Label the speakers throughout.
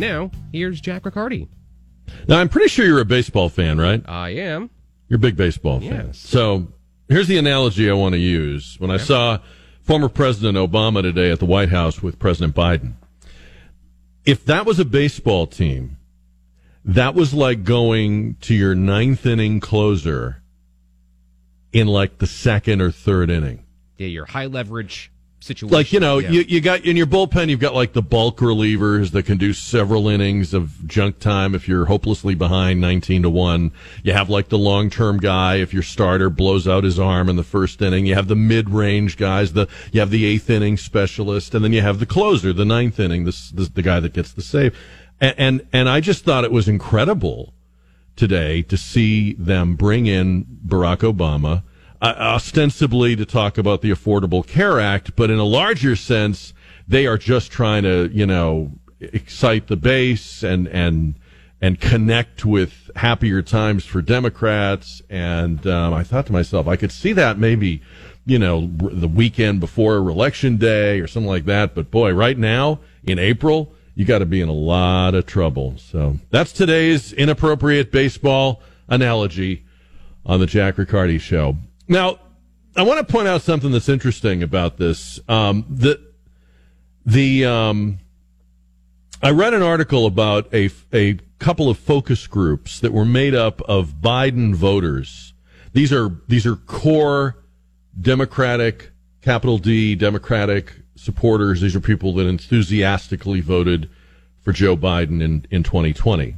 Speaker 1: Now, here's Jack Riccardi.
Speaker 2: Now, I'm pretty sure you're a baseball fan, right?
Speaker 1: I am.
Speaker 2: You're a big baseball fan.
Speaker 1: Yes.
Speaker 2: So here's the analogy I want to use. When I saw former President Obama today at the White House with President Biden, if that was a baseball team, that was like going to your ninth inning closer in like the second or third inning.
Speaker 1: Yeah, your high leverage situation.
Speaker 2: Like, you know,
Speaker 1: Yeah.
Speaker 2: you, you got in your bullpen, you've got like the bulk relievers that can do several innings of junk time if you're hopelessly behind 19 to 1. You have like the long term guy if your starter blows out his arm in the first inning. You have the mid range guys, the, you have the eighth inning specialist, and then you have the closer, the ninth inning, this, this the guy that gets the save. And, and, and I just thought it was incredible today to see them bring in Barack Obama, uh, ostensibly to talk about the Affordable Care Act, but in a larger sense, they are just trying to, you know, excite the base and and and connect with happier times for Democrats. And um, I thought to myself, I could see that maybe, you know, the weekend before election day or something like that. But boy, right now in April, you got to be in a lot of trouble. So that's today's inappropriate baseball analogy on the Jack Riccardi show. Now, I want to point out something that's interesting about this. Um, the the um, I read an article about a a couple of focus groups that were made up of Biden voters. These are these are core Democratic, capital D Democratic supporters. These are people that enthusiastically voted for Joe Biden in, in 2020.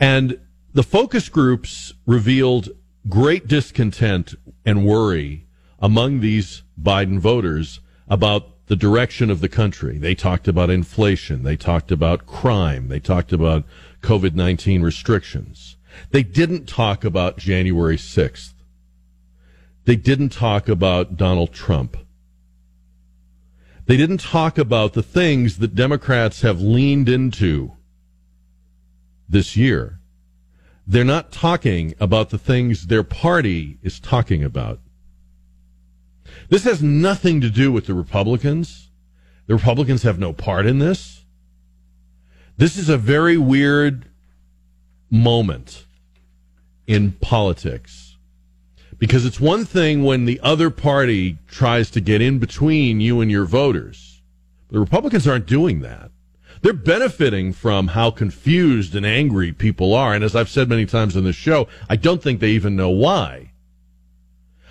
Speaker 2: And the focus groups revealed great discontent and worry among these Biden voters about the direction of the country. They talked about inflation. They talked about crime. They talked about COVID 19 restrictions. They didn't talk about January 6th. They didn't talk about Donald Trump. They didn't talk about the things that Democrats have leaned into this year. They're not talking about the things their party is talking about. This has nothing to do with the Republicans. The Republicans have no part in this. This is a very weird moment in politics because it's one thing when the other party tries to get in between you and your voters. The Republicans aren't doing that. They're benefiting from how confused and angry people are. And as I've said many times on this show, I don't think they even know why.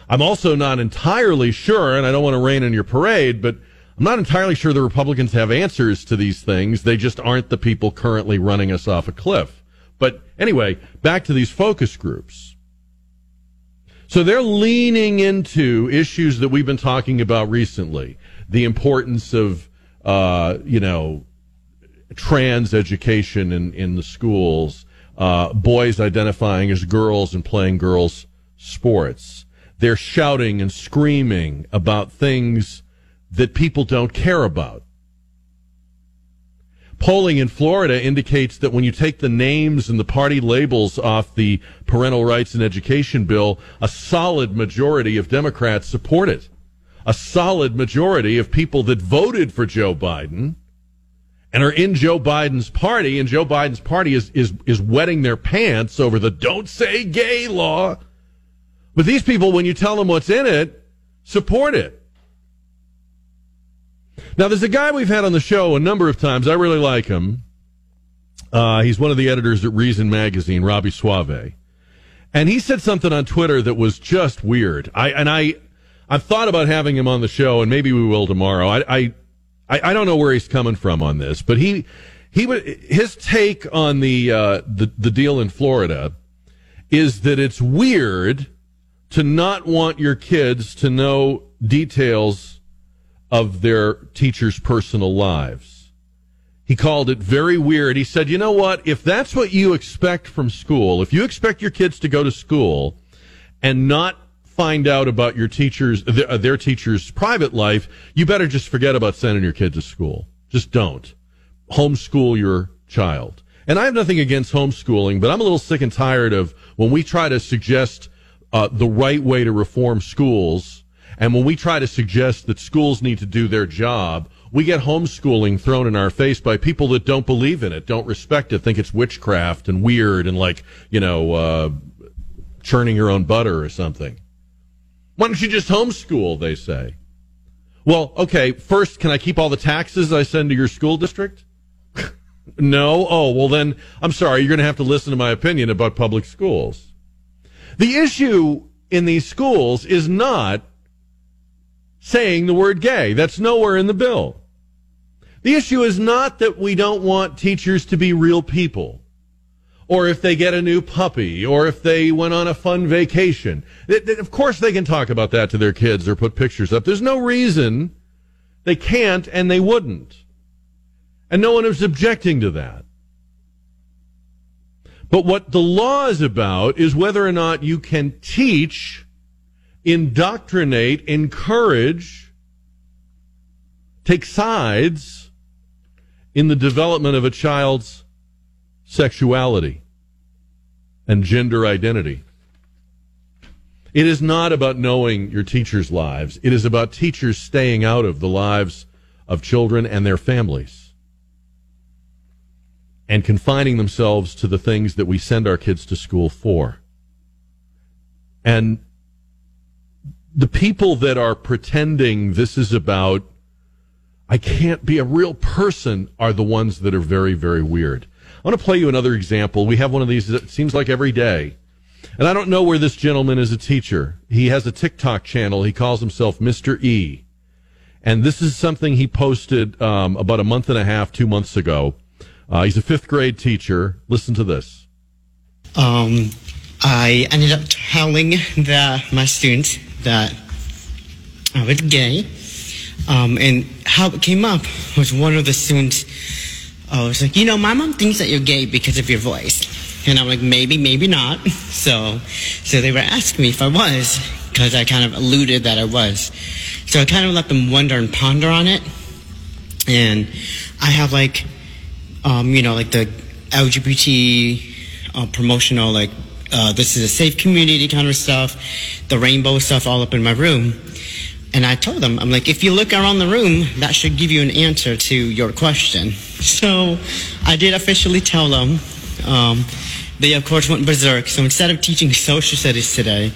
Speaker 2: I'm also not entirely sure, and I don't want to rain on your parade, but I'm not entirely sure the Republicans have answers to these things. They just aren't the people currently running us off a cliff. But anyway, back to these focus groups. So they're leaning into issues that we've been talking about recently. The importance of, uh, you know, trans education in, in the schools, uh, boys identifying as girls and playing girls' sports. They're shouting and screaming about things that people don't care about. Polling in Florida indicates that when you take the names and the party labels off the parental rights and education bill, a solid majority of Democrats support it. A solid majority of people that voted for Joe Biden and are in Joe Biden's party, and Joe Biden's party is, is, is wetting their pants over the don't say gay law. But these people, when you tell them what's in it, support it. Now, there's a guy we've had on the show a number of times. I really like him. Uh, he's one of the editors at Reason Magazine, Robby Soave. And he said something on Twitter that was just weird. I, and I, I've thought about having him on the show, and maybe we will tomorrow. I, I, I, I don't know where he's coming from on this, but he, he his take on the, uh, the, the deal in Florida is that it's weird to not want your kids to know details of their teachers' personal lives. He called it very weird. He said, you know what? If that's what you expect from school, if you expect your kids to go to school and not find out about your teachers, their, uh, their teacher's private life, you better just forget about sending your kid to school. Just don't. Homeschool your child. And I have nothing against homeschooling, but I'm a little sick and tired of when we try to suggest uh, the right way to reform schools, and when we try to suggest that schools need to do their job, we get homeschooling thrown in our face by people that don't believe in it, don't respect it, think it's witchcraft and weird and like, you know, uh, churning your own butter or something. Why don't you just homeschool, they say. Well, okay, first, can I keep all the taxes I send to your school district? no? Oh, well then, I'm sorry, you're going to have to listen to my opinion about public schools. The issue in these schools is not saying the word gay. That's nowhere in the bill. The issue is not that we don't want teachers to be real people or if they get a new puppy, or if they went on a fun vacation. Of course, they can talk about that to their kids or put pictures up. There's no reason they can't and they wouldn't. And no one is objecting to that. But what the law is about is whether or not you can teach, indoctrinate, encourage, take sides in the development of a child's sexuality and gender identity. It is not about knowing your teachers' lives. It is about teachers staying out of the lives of children and their families and confining themselves to the things that we send our kids to school for. And the people that are pretending this is about, I can't be a real person, are the ones that are very, very weird. I want to play you another example. We have one of these that seems like every day. And I don't know where this gentleman is a teacher. He has a TikTok channel. He calls himself Mr. E. And this is something he posted um, about a month and a half, two months ago. Uh, he's a fifth grade teacher. Listen to this.
Speaker 3: Um, I ended up telling the, my students that I was gay. Um, and how it came up was one of the students Oh, it's like, you know, my mom thinks that you're gay because of your voice. And I'm like, maybe, maybe not. So, so they were asking me if I was, because I kind of alluded that I was. So I kind of let them wonder and ponder on it. And I have like, um, you know, like the LGBT uh, promotional, like, uh, this is a safe community kind of stuff, the rainbow stuff all up in my room. And I told them, I'm like, if you look around the room, that should give you an answer to your question. So I did officially tell them. Um, they, of course, went berserk. So instead of teaching social studies today,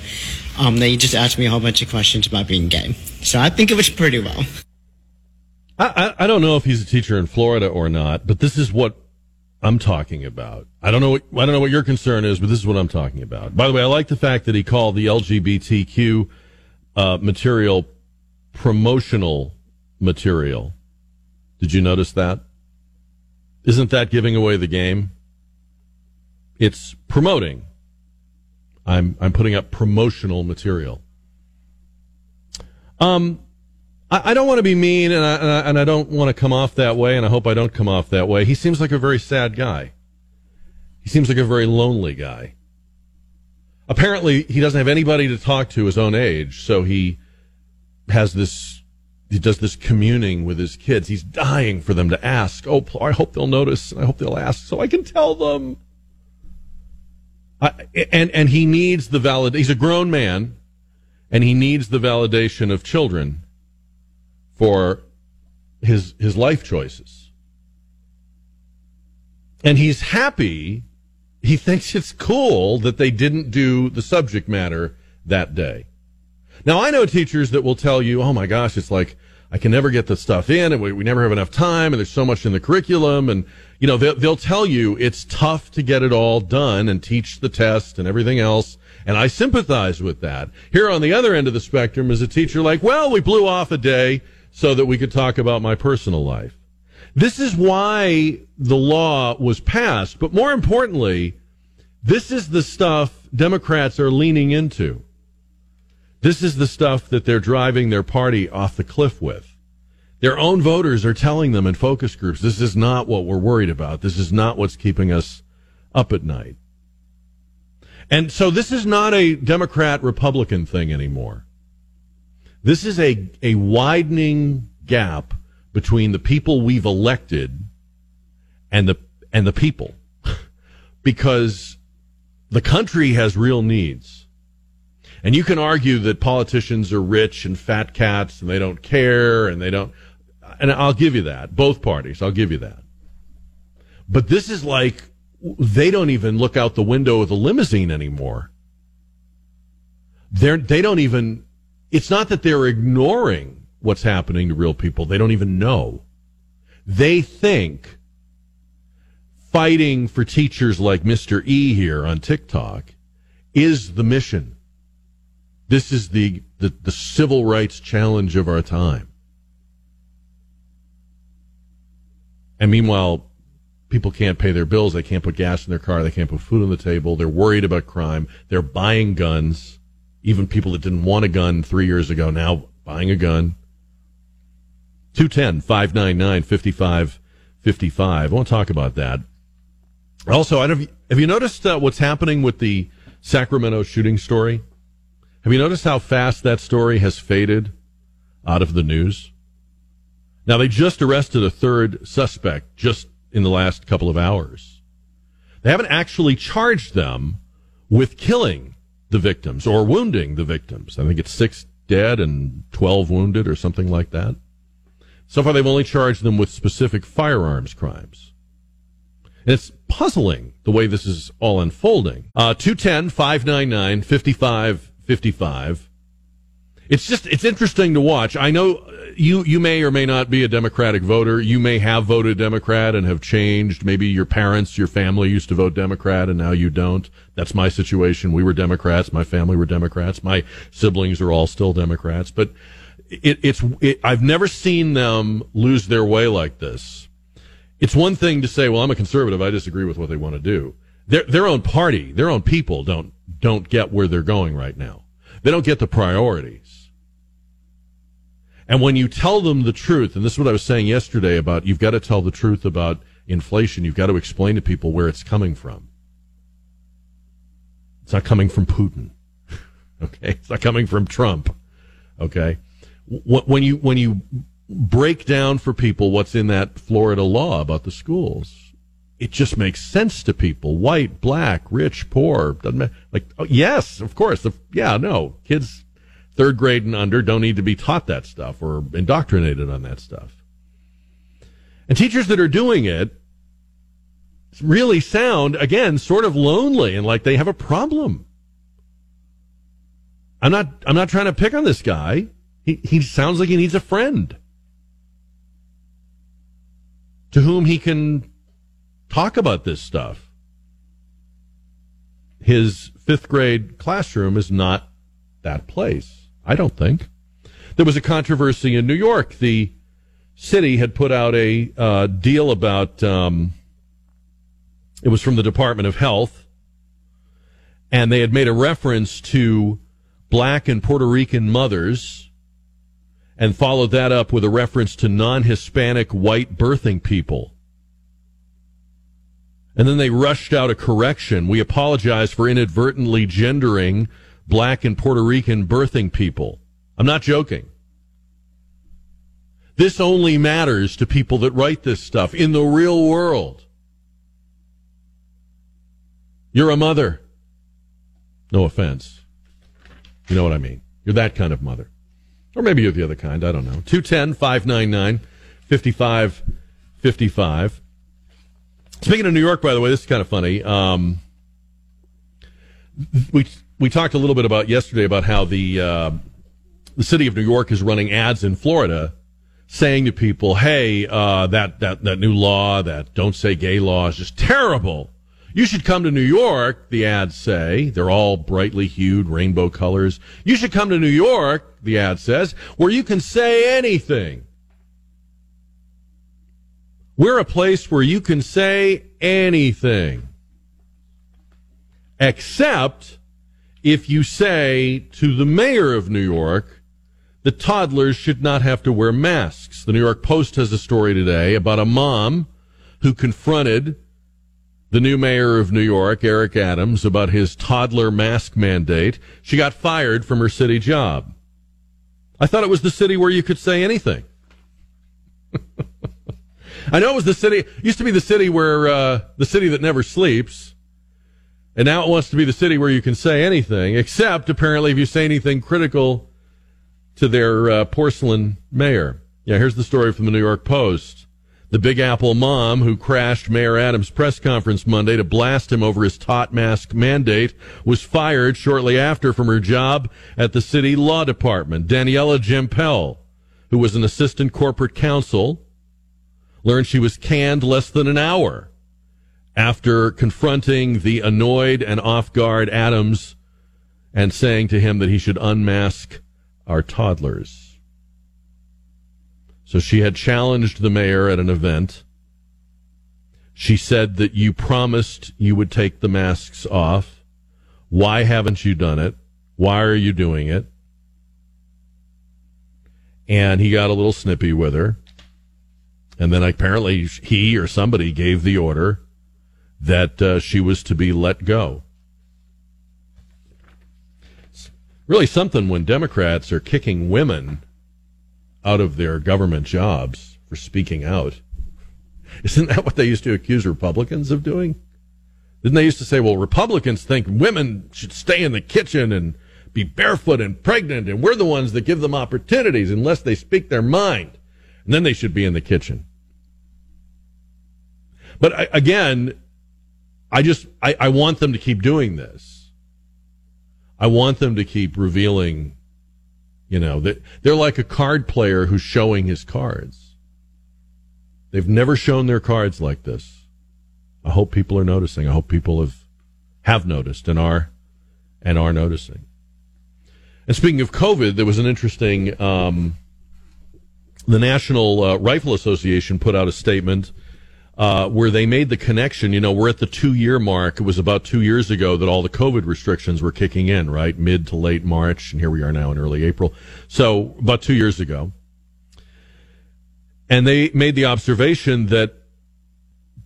Speaker 3: um, they just asked me a whole bunch of questions about being gay. So I think it was pretty well.
Speaker 2: I, I, I don't know if he's a teacher in Florida or not, but this is what I'm talking about. I don't know. What, I don't know what your concern is, but this is what I'm talking about. By the way, I like the fact that he called the LGBTQ uh, material promotional material. Did you notice that? Isn't that giving away the game? It's promoting. I'm I'm putting up promotional material. Um, I, I don't want to be mean, and I, and I and I don't want to come off that way, and I hope I don't come off that way. He seems like a very sad guy. He seems like a very lonely guy. Apparently, he doesn't have anybody to talk to his own age, so he has this he does this communing with his kids. He's dying for them to ask. Oh, I hope they'll notice. I hope they'll ask so I can tell them. I, and and he needs the valid. He's a grown man, and he needs the validation of children for his his life choices. And he's happy. He thinks it's cool that they didn't do the subject matter that day. Now, I know teachers that will tell you, oh my gosh, it's like, I can never get the stuff in and we, we never have enough time and there's so much in the curriculum. And, you know, they'll, they'll tell you it's tough to get it all done and teach the test and everything else. And I sympathize with that. Here on the other end of the spectrum is a teacher like, well, we blew off a day so that we could talk about my personal life. This is why the law was passed. But more importantly, this is the stuff Democrats are leaning into. This is the stuff that they're driving their party off the cliff with. Their own voters are telling them in focus groups, this is not what we're worried about. This is not what's keeping us up at night. And so this is not a Democrat Republican thing anymore. This is a, a widening gap between the people we've elected and the, and the people. because the country has real needs and you can argue that politicians are rich and fat cats and they don't care and they don't. and I'll give you that. Both parties, I'll give you that. But this is like they don't even look out the window of the limousine anymore. They're they don't even. It's not that they're ignoring what's happening to real people. They don't even know. They think fighting for teachers like Mr. E here on TikTok is the mission. This is the, the, the civil rights challenge of our time. And meanwhile, people can't pay their bills. They can't put gas in their car. They can't put food on the table. They're worried about crime. They're buying guns. Even people that didn't want a gun three years ago now buying a gun. 210 599 5555. I want to talk about that. Also, have you, have you noticed uh, what's happening with the Sacramento shooting story? Have you noticed how fast that story has faded out of the news? Now, they just arrested a third suspect just in the last couple of hours. They haven't actually charged them with killing the victims or wounding the victims. I think it's six dead and 12 wounded or something like that. So far, they've only charged them with specific firearms crimes. And it's puzzling the way this is all unfolding. Uh, 210 599 5555. It's just, it's interesting to watch. I know uh, you, you may or may not be a Democratic voter. You may have voted Democrat and have changed. Maybe your parents, your family used to vote Democrat and now you don't. That's my situation. We were Democrats. My family were Democrats. My siblings are all still Democrats. But it, it's, it, I've never seen them lose their way like this it's one thing to say, well, I'm a conservative. I disagree with what they want to do. Their, their own party, their own people don't, don't get where they're going right now. They don't get the priorities. And when you tell them the truth, and this is what I was saying yesterday about you've got to tell the truth about inflation. You've got to explain to people where it's coming from. It's not coming from Putin. okay. It's not coming from Trump. Okay. When you, when you break down for people what's in that Florida law about the schools. It just makes sense to people. White, black, rich, poor. Doesn't matter. Like, oh, yes, of course. Yeah, no. Kids third grade and under don't need to be taught that stuff or indoctrinated on that stuff. And teachers that are doing it really sound, again, sort of lonely and like they have a problem. I'm not, I'm not trying to pick on this guy. He, he sounds like he needs a friend to whom he can talk about this stuff. His fifth grade classroom is not that place, I don't think. There was a controversy in New York. The city had put out a uh, deal about, um, it was from the Department of Health, and they had made a reference to black and Puerto Rican mothers and followed that up with a reference to non Hispanic white birthing people. And then they rushed out a correction. We apologize for inadvertently gendering black and Puerto Rican birthing people. I'm not joking. This only matters to people that write this stuff in the real world. You're a mother. No offense. You know what I mean. You're that kind of mother. Or maybe you're the other kind. I don't know. 210 599 5555. Speaking of New York, by the way, this is kind of funny. Um, we we talked a little bit about yesterday about how the uh, the city of New York is running ads in Florida, saying to people, "Hey, uh, that that that new law, that don't say gay law, is just terrible. You should come to New York." The ads say they're all brightly hued, rainbow colors. You should come to New York the ad says, where you can say anything. We're a place where you can say anything. Except if you say to the mayor of New York that toddlers should not have to wear masks. The New York Post has a story today about a mom who confronted the new mayor of New York, Eric Adams, about his toddler mask mandate. She got fired from her city job. I thought it was the city where you could say anything. I know it was the city, used to be the city where, uh, the city that never sleeps. And now it wants to be the city where you can say anything, except apparently if you say anything critical to their uh, porcelain mayor. Yeah, here's the story from the New York Post. The Big Apple mom who crashed Mayor Adams' press conference Monday to blast him over his tot mask mandate was fired shortly after from her job at the city law department. Daniela Jampel, who was an assistant corporate counsel, learned she was canned less than an hour after confronting the annoyed and off guard Adams and saying to him that he should unmask our toddlers. So she had challenged the mayor at an event. She said that you promised you would take the masks off. Why haven't you done it? Why are you doing it? And he got a little snippy with her. And then apparently he or somebody gave the order that uh, she was to be let go. It's really something when Democrats are kicking women out of their government jobs for speaking out. Isn't that what they used to accuse Republicans of doing? Didn't they used to say, well, Republicans think women should stay in the kitchen and be barefoot and pregnant, and we're the ones that give them opportunities unless they speak their mind. And then they should be in the kitchen. But I, again, I just I, I want them to keep doing this. I want them to keep revealing, you know, that they're like a card player who's showing his cards. They've never shown their cards like this. I hope people are noticing. I hope people have have noticed and are and are noticing. And speaking of COVID, there was an interesting. Um, the National uh, Rifle Association put out a statement uh, where they made the connection. You know, we're at the two year mark. It was about two years ago that all the COVID restrictions were kicking in, right? Mid to late March. And here we are now in early April. So about two years ago. And they made the observation that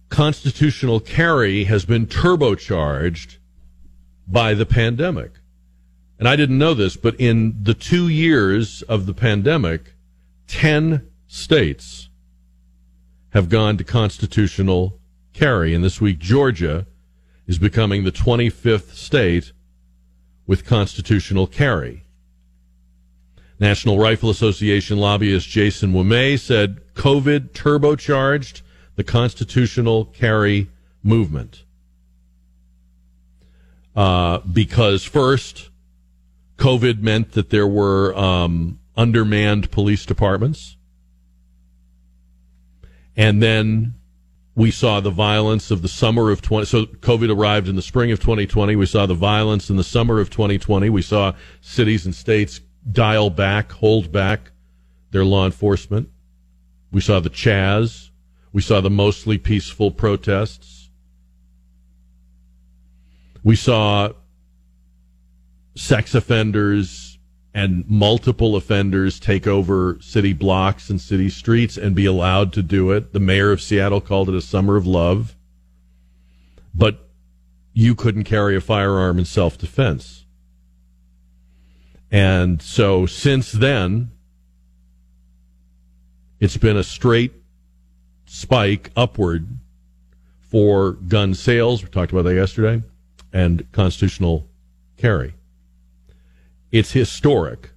Speaker 2: constitutional carry has been turbocharged by the pandemic. And I didn't know this, but in the two years of the pandemic, 10 states have gone to constitutional carry. And this week, Georgia is becoming the 25th state with constitutional carry. National Rifle Association lobbyist Jason Ouimet said COVID turbocharged the constitutional carry movement. Uh, because first, COVID meant that there were um, undermanned police departments. And then we saw the violence of the summer of 20 so covid arrived in the spring of 2020 we saw the violence in the summer of 2020 we saw cities and states dial back hold back their law enforcement. We saw the CHAZ. We saw the mostly peaceful protests. We saw sex offenders and multiple offenders take over city blocks and city streets and be allowed to do it. The mayor of Seattle called it a summer of love. But you couldn't carry a firearm in self defense. And so since then, it's been a straight spike upward for gun sales. We talked about that yesterday and constitutional carry. It's historic.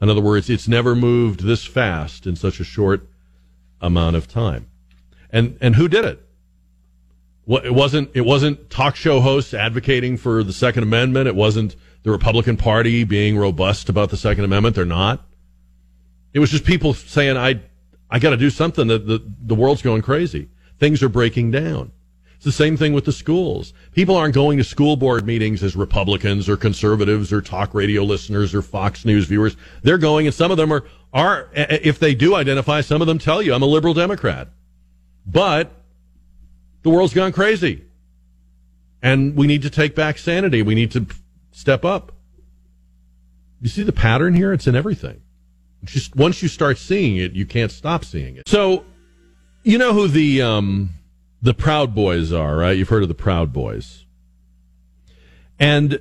Speaker 2: In other words, it's never moved this fast in such a short amount of time. And and who did it? What it wasn't it wasn't talk show hosts advocating for the Second Amendment. It wasn't the Republican Party being robust about the Second Amendment. They're not. It was just people saying, "I I got to do something. The, the the world's going crazy. Things are breaking down." The same thing with the schools. People aren't going to school board meetings as Republicans or conservatives or talk radio listeners or Fox News viewers. They're going, and some of them are, are, if they do identify, some of them tell you, I'm a liberal Democrat. But the world's gone crazy. And we need to take back sanity. We need to step up. You see the pattern here? It's in everything. Just once you start seeing it, you can't stop seeing it. So, you know who the, um, the Proud Boys are, right? You've heard of the Proud Boys. And,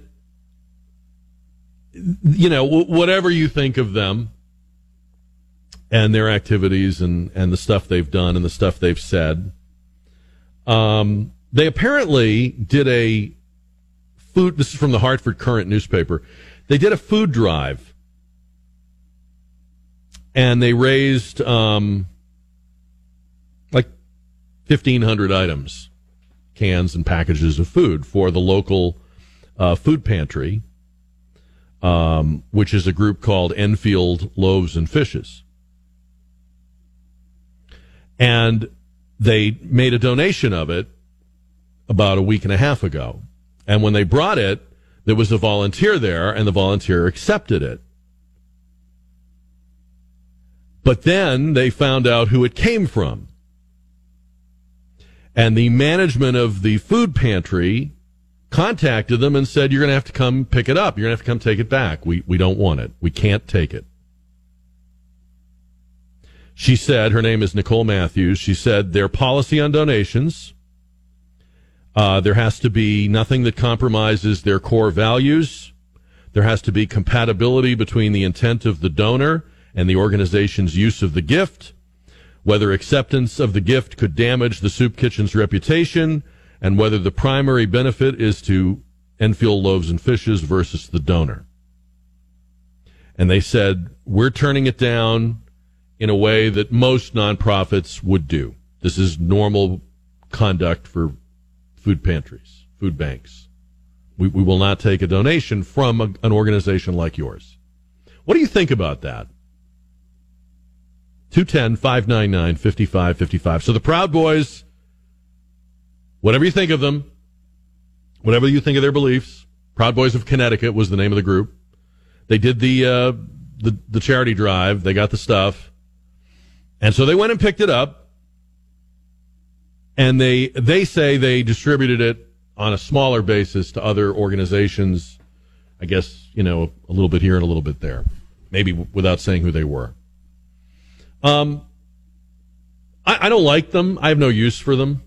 Speaker 2: you know, whatever you think of them and their activities and, and the stuff they've done and the stuff they've said, um, they apparently did a food, this is from the Hartford Courant newspaper. They did a food drive and they raised um, 1,500 items, cans and packages of food for the local uh, food pantry, um, which is a group called Enfield Loaves and Fishes. And they made a donation of it about a week and a half ago. And when they brought it, there was a volunteer there, and the volunteer accepted it. But then they found out who it came from. And the management of the food pantry contacted them and said, You're going to have to come pick it up. You're going to have to come take it back. We, we don't want it. We can't take it. She said, Her name is Nicole Matthews. She said, Their policy on donations uh, there has to be nothing that compromises their core values. There has to be compatibility between the intent of the donor and the organization's use of the gift. Whether acceptance of the gift could damage the soup kitchen's reputation, and whether the primary benefit is to Enfield Loaves and Fishes versus the donor. And they said, we're turning it down in a way that most nonprofits would do. This is normal conduct for food pantries, food banks. We, we will not take a donation from a, an organization like yours. What do you think about that? 210 599 5555. So the Proud Boys, whatever you think of them, whatever you think of their beliefs, Proud Boys of Connecticut was the name of the group. They did the, uh, the, the charity drive. They got the stuff. And so they went and picked it up and they they say they distributed it on a smaller basis to other organizations. I guess you know a little bit here and a little bit there, maybe without saying who they were. Um, I, I don't like them. I have no use for them.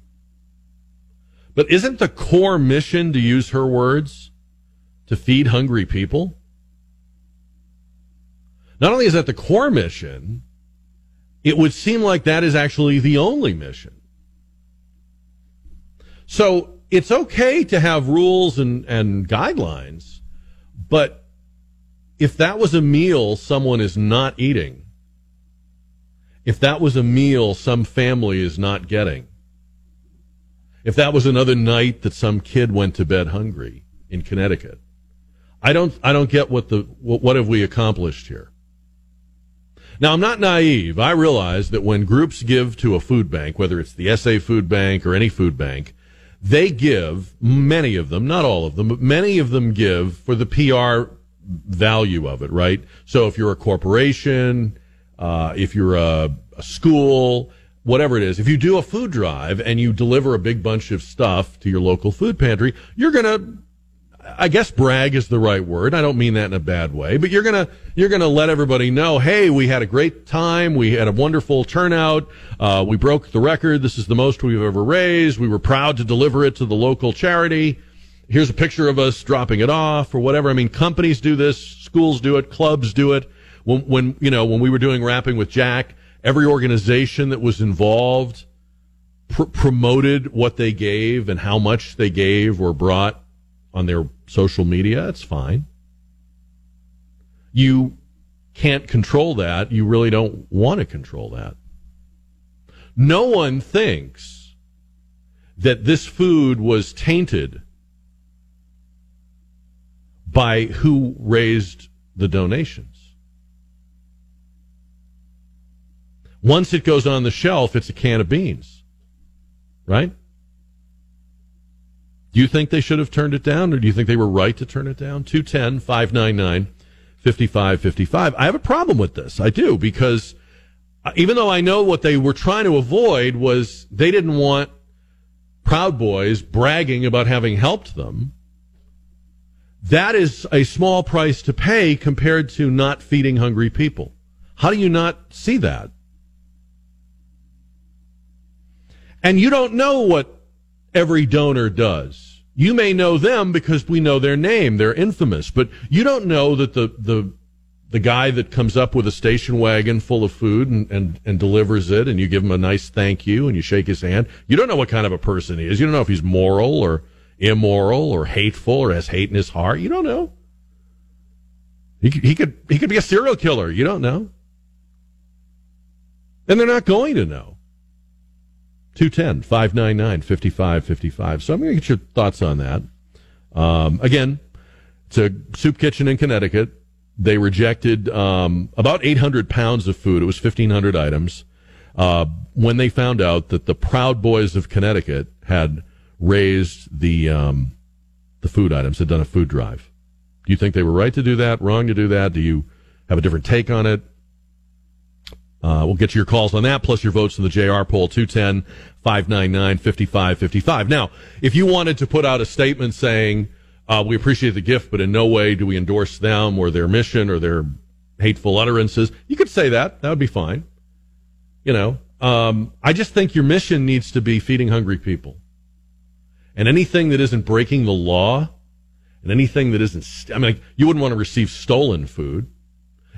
Speaker 2: But isn't the core mission, to use her words, to feed hungry people? Not only is that the core mission, it would seem like that is actually the only mission. So it's okay to have rules and, and guidelines, but if that was a meal someone is not eating, if that was a meal some family is not getting, if that was another night that some kid went to bed hungry in Connecticut, I don't, I don't get what the, what, have we accomplished here? Now, I'm not naive. I realize that when groups give to a food bank, whether it's the SA Food Bank or any food bank, they give, many of them, not all of them, but many of them give for the PR value of it, right? So if you're a corporation, uh, if you're a, a school, whatever it is, if you do a food drive and you deliver a big bunch of stuff to your local food pantry, you're to I guess brag is the right word. I don't mean that in a bad way, but you're gonna you're gonna let everybody know, hey, we had a great time, we had a wonderful turnout, uh, we broke the record. This is the most we've ever raised. We were proud to deliver it to the local charity. Here's a picture of us dropping it off or whatever. I mean, companies do this, schools do it, clubs do it. When when you know when we were doing rapping with Jack, every organization that was involved pr- promoted what they gave and how much they gave or brought on their social media, it's fine. You can't control that. You really don't want to control that. No one thinks that this food was tainted by who raised the donations. Once it goes on the shelf, it's a can of beans, right? Do you think they should have turned it down, or do you think they were right to turn it down? 210 599 5555. I have a problem with this. I do, because uh, even though I know what they were trying to avoid was they didn't want Proud Boys bragging about having helped them. That is a small price to pay compared to not feeding hungry people. How do you not see that? And you don't know what every donor does. You may know them because we know their name. They're infamous, but you don't know that the, the, the guy that comes up with a station wagon full of food and, and, and delivers it and you give him a nice thank you and you shake his hand. You don't know what kind of a person he is. You don't know if he's moral or immoral or hateful or has hate in his heart. You don't know. He, he could, he could be a serial killer. You don't know. And they're not going to know. 210 599 5555. So I'm going to get your thoughts on that. Um, again, it's a soup kitchen in Connecticut. They rejected um, about 800 pounds of food. It was 1,500 items. Uh, when they found out that the Proud Boys of Connecticut had raised the um, the food items, had done a food drive. Do you think they were right to do that? Wrong to do that? Do you have a different take on it? Uh, we'll get to your calls on that, plus your votes in the JR poll, 210 599 5555. Now, if you wanted to put out a statement saying, uh, we appreciate the gift, but in no way do we endorse them or their mission or their hateful utterances, you could say that. That would be fine. You know, um, I just think your mission needs to be feeding hungry people. And anything that isn't breaking the law and anything that isn't, st- I mean, like, you wouldn't want to receive stolen food.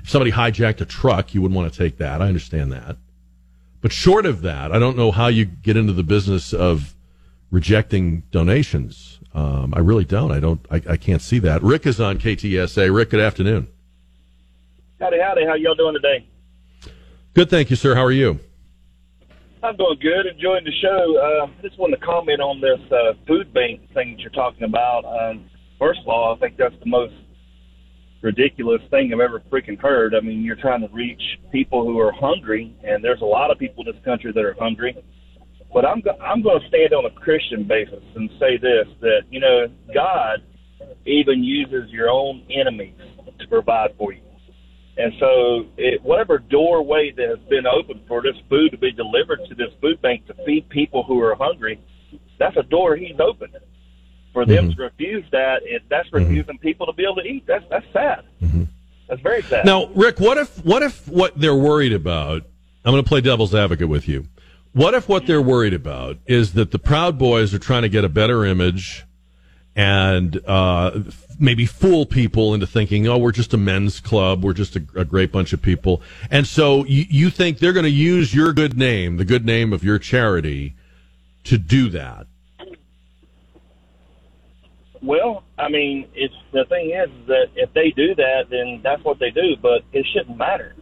Speaker 2: If somebody hijacked a truck, you wouldn't want to take that. I understand that. But short of that, I don't know how you get into the business of rejecting donations. Um, I really don't. I don't. I, I can't see that. Rick is on KTSA. Rick, good afternoon.
Speaker 4: Howdy, howdy. How y'all doing today?
Speaker 2: Good, thank you, sir. How are you?
Speaker 4: I'm doing good. Enjoying the show. Uh, I just wanted to comment on this uh, food bank thing that you're talking about. Um, first of all, I think that's the most ridiculous thing I've ever freaking heard. I mean, you're trying to reach people who are hungry, and there's a lot of people in this country that are hungry. But I'm go- I'm going to stand on a Christian basis and say this: that you know, God even uses your own enemies to provide for you. And so, it, whatever doorway that has been opened for this food to be delivered to this food bank to feed people who are hungry, that's a door He's opened. For them
Speaker 2: Mhm.
Speaker 4: to refuse that, it, that's refusing people to be able to eat. That's that's sad. That's very sad.
Speaker 2: Now, Rick, what if what if what they're worried about? I'm going to play devil's advocate with you. What if what they're worried about is that the Proud Boys are trying to get a better image and uh, maybe fool people into thinking, oh, we're just a men's club, we're just a, a great bunch of people, and so you, you think they're going to use your good name, the good name of your charity, to do that?
Speaker 4: Well, I mean, it's the thing is that if they do that, then that's what they do. But it shouldn't matter.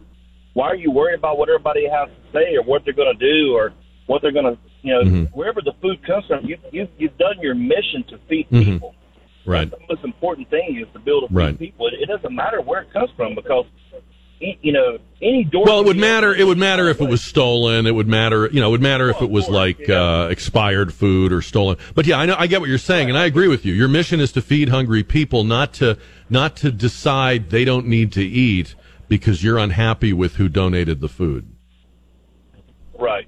Speaker 4: Why are you worried about what everybody has to say or what they're going to do or what they're going to, you know,
Speaker 2: Mm-hmm.
Speaker 4: wherever the food comes from? You you you've done your mission to feed
Speaker 2: Mhm.
Speaker 4: people.
Speaker 2: Right.
Speaker 4: The most important thing is to build a feed
Speaker 2: Right.
Speaker 4: people. It, it doesn't matter where it comes from because, you know, any door.
Speaker 2: Well, it would matter. It would matter if it was stolen. It would matter. You know, it would matter if it was like uh, expired food or stolen. But yeah, I know. I get what you're saying, and I agree with you. Your mission is to feed hungry people, not to not to decide they don't need to eat because you're unhappy with who donated the food.
Speaker 4: right.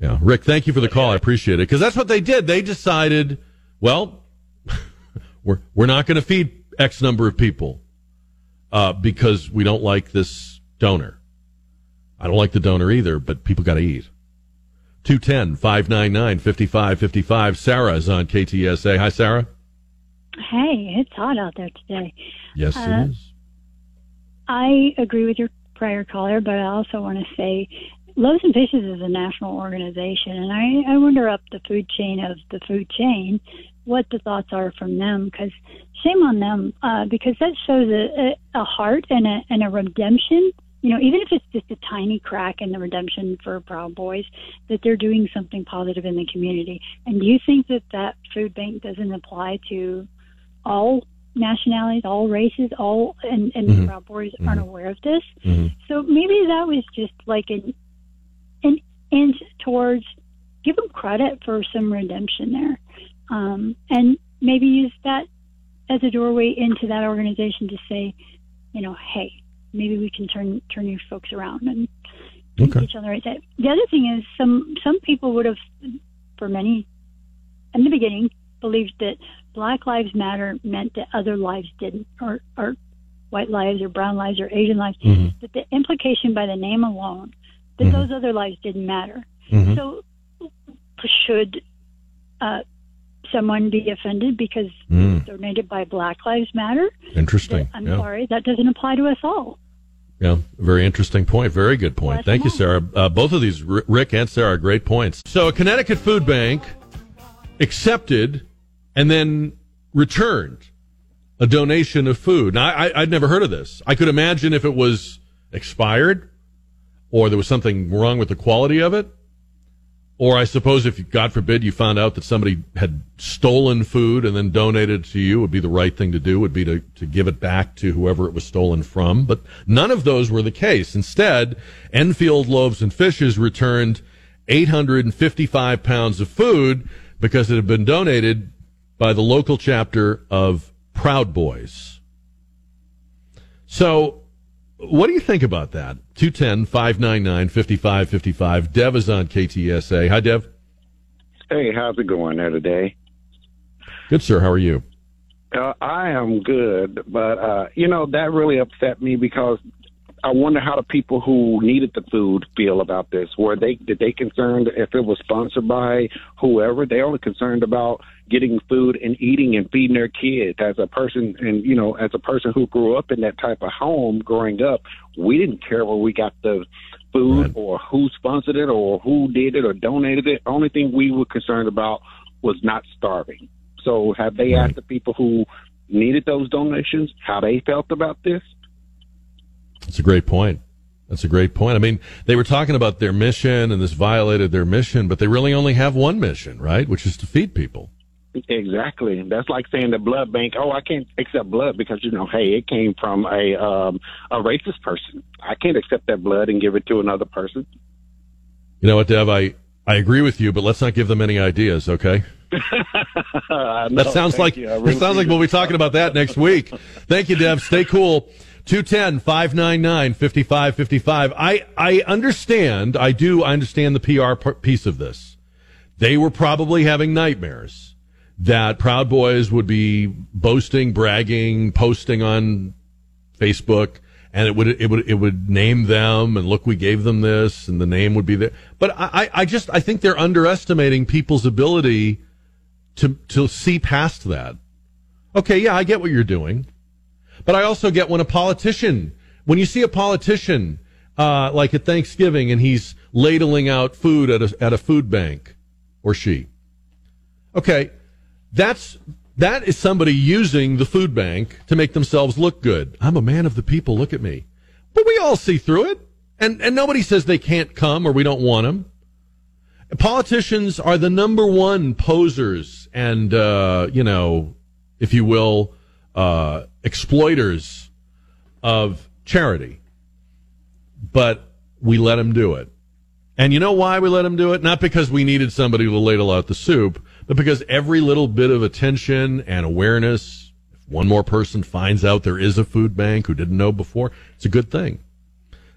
Speaker 2: Yeah, Rick, thank you for the call. I appreciate it because that's what they did. They decided, well, we're we're not going to feed X number of people uh, because we don't like this donor. I don't like the donor either, but people got to eat. 210 599 5555. Sarah is on KTSA. Hi, Sarah.
Speaker 5: Hey, it's hot out there today.
Speaker 2: Yes,
Speaker 5: Uh,
Speaker 2: it is.
Speaker 5: I agree with your prior caller, but I also want to say Loaves and Fishes is a national organization, and I, I wonder up the food chain of the food chain what the thoughts are from them. Because shame on them, uh, because that shows a, a, a heart and a, and a redemption. You know, even if it's just a tiny crack in the redemption for Proud Boys, that they're doing something positive in the community. And do you think that that food bank doesn't apply to all nationalities, all races, all and, and
Speaker 2: Mhm.
Speaker 5: the Proud Boys aren't aware of this.
Speaker 2: Mhm.
Speaker 5: So maybe that was just like an an inch towards give them credit for some redemption there, um, and maybe use that as a doorway into that organization to say, you know, hey, maybe we can turn turn you folks around and
Speaker 2: Okay.
Speaker 5: on the right side. The other thing is some some people would have, for many, in the beginning, believed that Black Lives Matter meant that other lives didn't, or or white lives, or brown lives, or Asian lives.
Speaker 2: Mhm.
Speaker 5: That the implication by the name alone that
Speaker 2: Mhm.
Speaker 5: those other lives didn't matter.
Speaker 2: Mhm.
Speaker 5: So should uh, someone be offended because
Speaker 2: Mm,
Speaker 5: donated by Black Lives Matter?
Speaker 2: interesting.
Speaker 5: I'm
Speaker 2: yeah.
Speaker 5: sorry, that doesn't apply to us all.
Speaker 2: Yeah, very interesting point. Very good point.
Speaker 5: Well,
Speaker 2: Thank you, Sarah. Uh, both of these, Rick and Sarah, are great points. So, a Connecticut food bank accepted and then returned a donation of food. Now, I, I'd never heard of this. I could imagine if it was expired or there was something wrong with the quality of it. Or I suppose if, God forbid, you found out that somebody had stolen food and then donated it to you, would be the right thing to do, would be to, to give it back to whoever it was stolen from. But none of those were the case. Instead, Enfield Loaves and Fishes returned 855 pounds of food because it had been donated by the local chapter of Proud Boys. So what do you think about that? 210 599 5555. Dev is on KTSA. Hi, Dev.
Speaker 6: Hey, how's it going there today?
Speaker 2: Good, sir. How are you?
Speaker 6: Uh, I am good, but uh, you know that really upset me because I wonder how the people who needed the food feel about this. Were they did they concerned if it was sponsored by whoever? They only concerned about getting food and eating and feeding their kids. As a person, and you know, as a person who grew up in that type of home growing up, we didn't care where we got the food
Speaker 2: Right.
Speaker 6: or who sponsored it or who did it or donated it. Only thing we were concerned about was not starving. So, have they
Speaker 2: Right.
Speaker 6: asked the people who needed those donations how they felt about this?
Speaker 2: That's a great point. That's a great point. I mean, they were talking about their mission and this violated their mission, but they really only have one mission, right? Which is to feed people.
Speaker 6: Exactly. That's like saying the blood bank. Oh, I can't accept blood because you know, hey, it came from a um, a racist person. I can't accept that blood and give it to another person.
Speaker 2: You know what, Dev? I, I agree with you, but let's not give them any ideas, okay? That sounds
Speaker 6: Thank
Speaker 2: like.
Speaker 6: I
Speaker 2: that sounds like we'll be talking about that next week. Thank you, Dev. Stay cool. 210-599-5555. I I understand. I do I understand the PR piece of this. They were probably having nightmares that Proud Boys would be boasting, bragging, posting on Facebook and it would it would it would name them and look we gave them this and the name would be there. But I I- I just I think they're underestimating people's ability to to see past that. Okay, yeah, I get what you're doing, but I also get when a politician, when you see a politician uh, like at Thanksgiving and he's ladling out food at a at a food bank, or she. Okay, that's that is somebody using the food bank to make themselves look good. I'm a man of the people. Look at me. But we all see through it, and and nobody says they can't come or we don't want them. Politicians are the number one posers and, uh, you know, if you will, uh, exploiters of charity. But we let them do it. And you know why we let them do it? Not because we needed somebody to ladle out the soup, but because every little bit of attention and awareness, if one more person finds out there is a food bank who didn't know before, it's a good thing.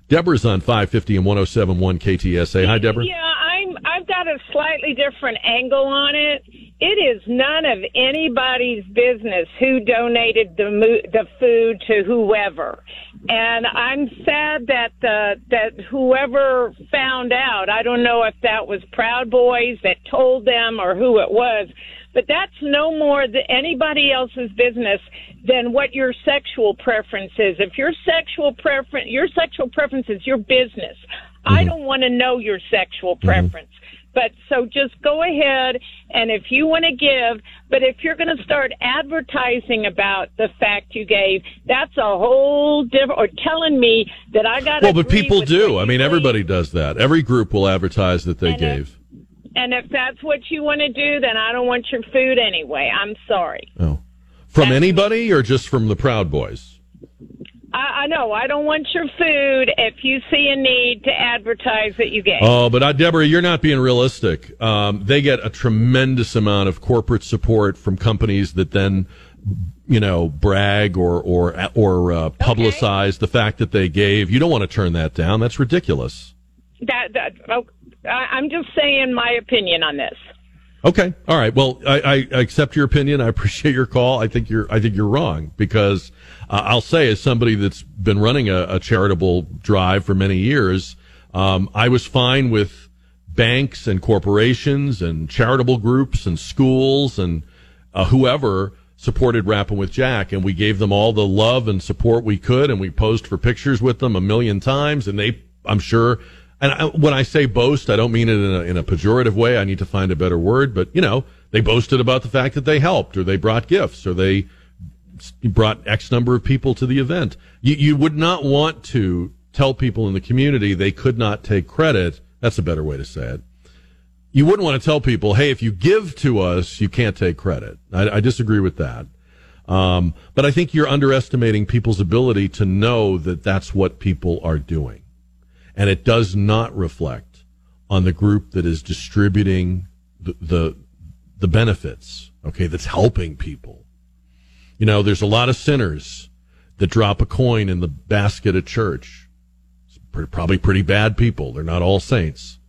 Speaker 2: Deborah's on 550 and 1071 KTSA. Hi, Deborah.
Speaker 7: Yeah, I'm. I've got a slightly different angle on it. It is none of anybody's business who donated the mo- the food to whoever, and I'm sad that the that whoever found out. I don't know if that was Proud Boys that told them or who it was, but that's no more than anybody else's business than what your sexual preference is. If your sexual preference, your sexual preference is your business. I mm-hmm. don't want to know your sexual mm-hmm. preference. But so just go ahead and if you want to give, but if you're going to start advertising about the fact you gave, that's a whole different, or telling me that I got
Speaker 2: Well, but people do. I mean, everybody does that. Every group will advertise that they
Speaker 7: And if-
Speaker 2: gave.
Speaker 7: And if that's what you want to do, then I don't want your food anyway. I'm sorry.
Speaker 2: Oh. From anybody or just from the Proud Boys?
Speaker 7: I, I know I don't want your food if you see a need to advertise that you gave.
Speaker 2: Oh, but uh, Deborah, you're not being realistic. Um, they get a tremendous amount of corporate support from companies that then, you know, brag or or or uh, publicize the fact that they gave. You don't want to turn that down. That's ridiculous.
Speaker 7: That, that oh, I, I'm just saying my opinion on this.
Speaker 2: Okay, all right. Well, I, I accept your opinion. I appreciate your call. I think you're I think you're wrong because uh, I'll say, as somebody that's been running a, a charitable drive for many years, um, I was fine with banks and corporations and charitable groups and schools and uh, whoever supported Rapping with Jack, and we gave them all the love and support we could, and we posed for pictures with them a million times, and they, I'm sure. And I, when I say boast, I don't mean it in a, in a pejorative way. I need to find a better word, but you know, they boasted about the fact that they helped, or they brought gifts, or they brought X number of people to the event. You, you would not want to tell people in the community they could not take credit. That's a better way to say it. You wouldn't want to tell people, hey, if you give to us, you can't take credit. I, I disagree with that. Um, but I think you're underestimating people's ability to know that that's what people are doing. And it does not reflect on the group that is distributing the, the, the benefits, okay, that's helping people. You know, there's a lot of sinners that drop a coin in the basket at church. Pretty, probably pretty bad people. They're not all saints,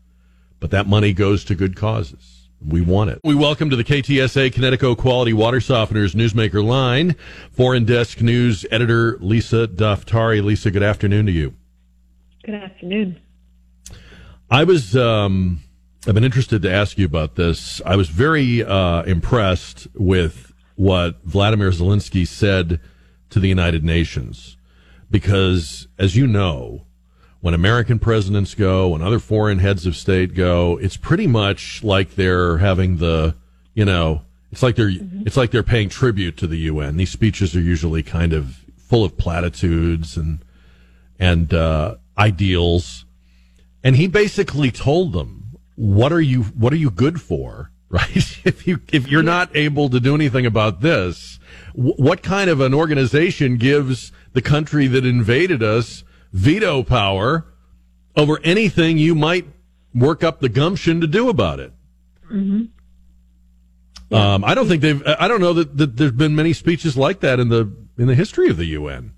Speaker 2: but that money goes to good causes. We want it. We welcome to the KTSA Kinetico Quality Water Softeners Newsmaker line, Foreign Desk News Editor Lisa Daftari. Lisa, good afternoon to you.
Speaker 8: Good afternoon.
Speaker 2: I was, um, I've been interested to ask you about this. I was very uh, impressed with what Vladimir Zelensky said to the United Nations, because as you know, when American presidents go, when other foreign heads of state go, it's pretty much like they're having the, you know, it's like they're mm-hmm. it's like they're paying tribute to the UN. These speeches are usually kind of full of platitudes and and uh, ideals, and he basically told them, "What are you What are you good for?" Right? if you if you're not able to do anything about this, what kind of an organization gives the country that invaded us veto power over anything you might work up the gumption to do about it. Mm-hmm. Yeah. Um, I don't think they've. I don't know that, that there's been many speeches like that in the in the history of the UN.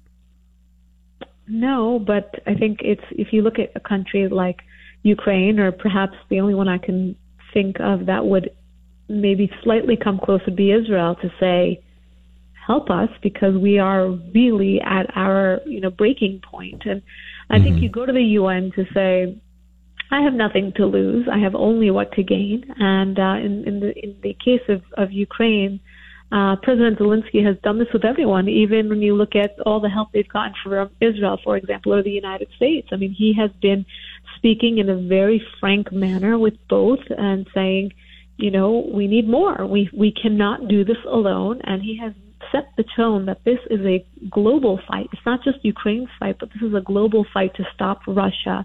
Speaker 8: No, but I think it's if you look at a country like Ukraine, or perhaps the only one I can think of that would maybe slightly come close would be Israel to say, help us because we are really at our you know breaking point. and i mm-hmm. think you go to the un to say i have nothing to lose i have only what to gain and uh, in, in the in the case of of ukraine uh, President Zelensky has done this with everyone, even when you look at all the help they've gotten from Israel, for example, or the United States. I mean, he has been speaking in a very frank manner with both and saying, you know, we need more. We we cannot do this alone. And he has set the tone that this is a global fight. It's not just Ukraine's fight, but this is a global fight to stop Russia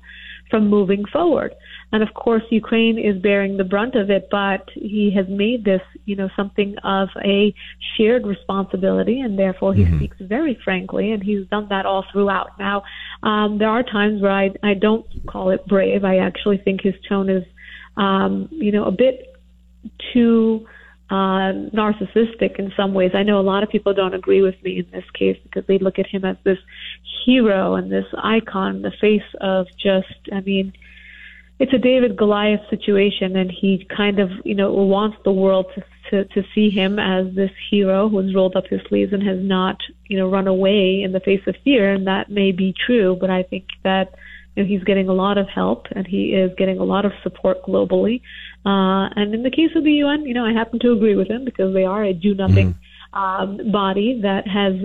Speaker 8: from moving forward. And of course, Ukraine is bearing the brunt of it, but he has made this, you know, something of a shared responsibility, and therefore he mm-hmm. speaks very frankly, and he's done that all throughout. Now, um, there are times where I, I don't call it brave. I actually think his tone is, um, you know, a bit too uh, narcissistic in some ways. I know a lot of people don't agree with me in this case because they look at him as this hero and this icon, the face of just, I mean, it's a David Goliath situation, and he kind of, you know, wants the world to, to to see him as this hero who has rolled up his sleeves and has not, you know, run away in the face of fear, and that may be true, but I think that you know, he's getting a lot of help and he is getting a lot of support globally. Uh, and in the case of the UN, you know, I happen to agree with him because they are a do nothing mm-hmm. um, body that has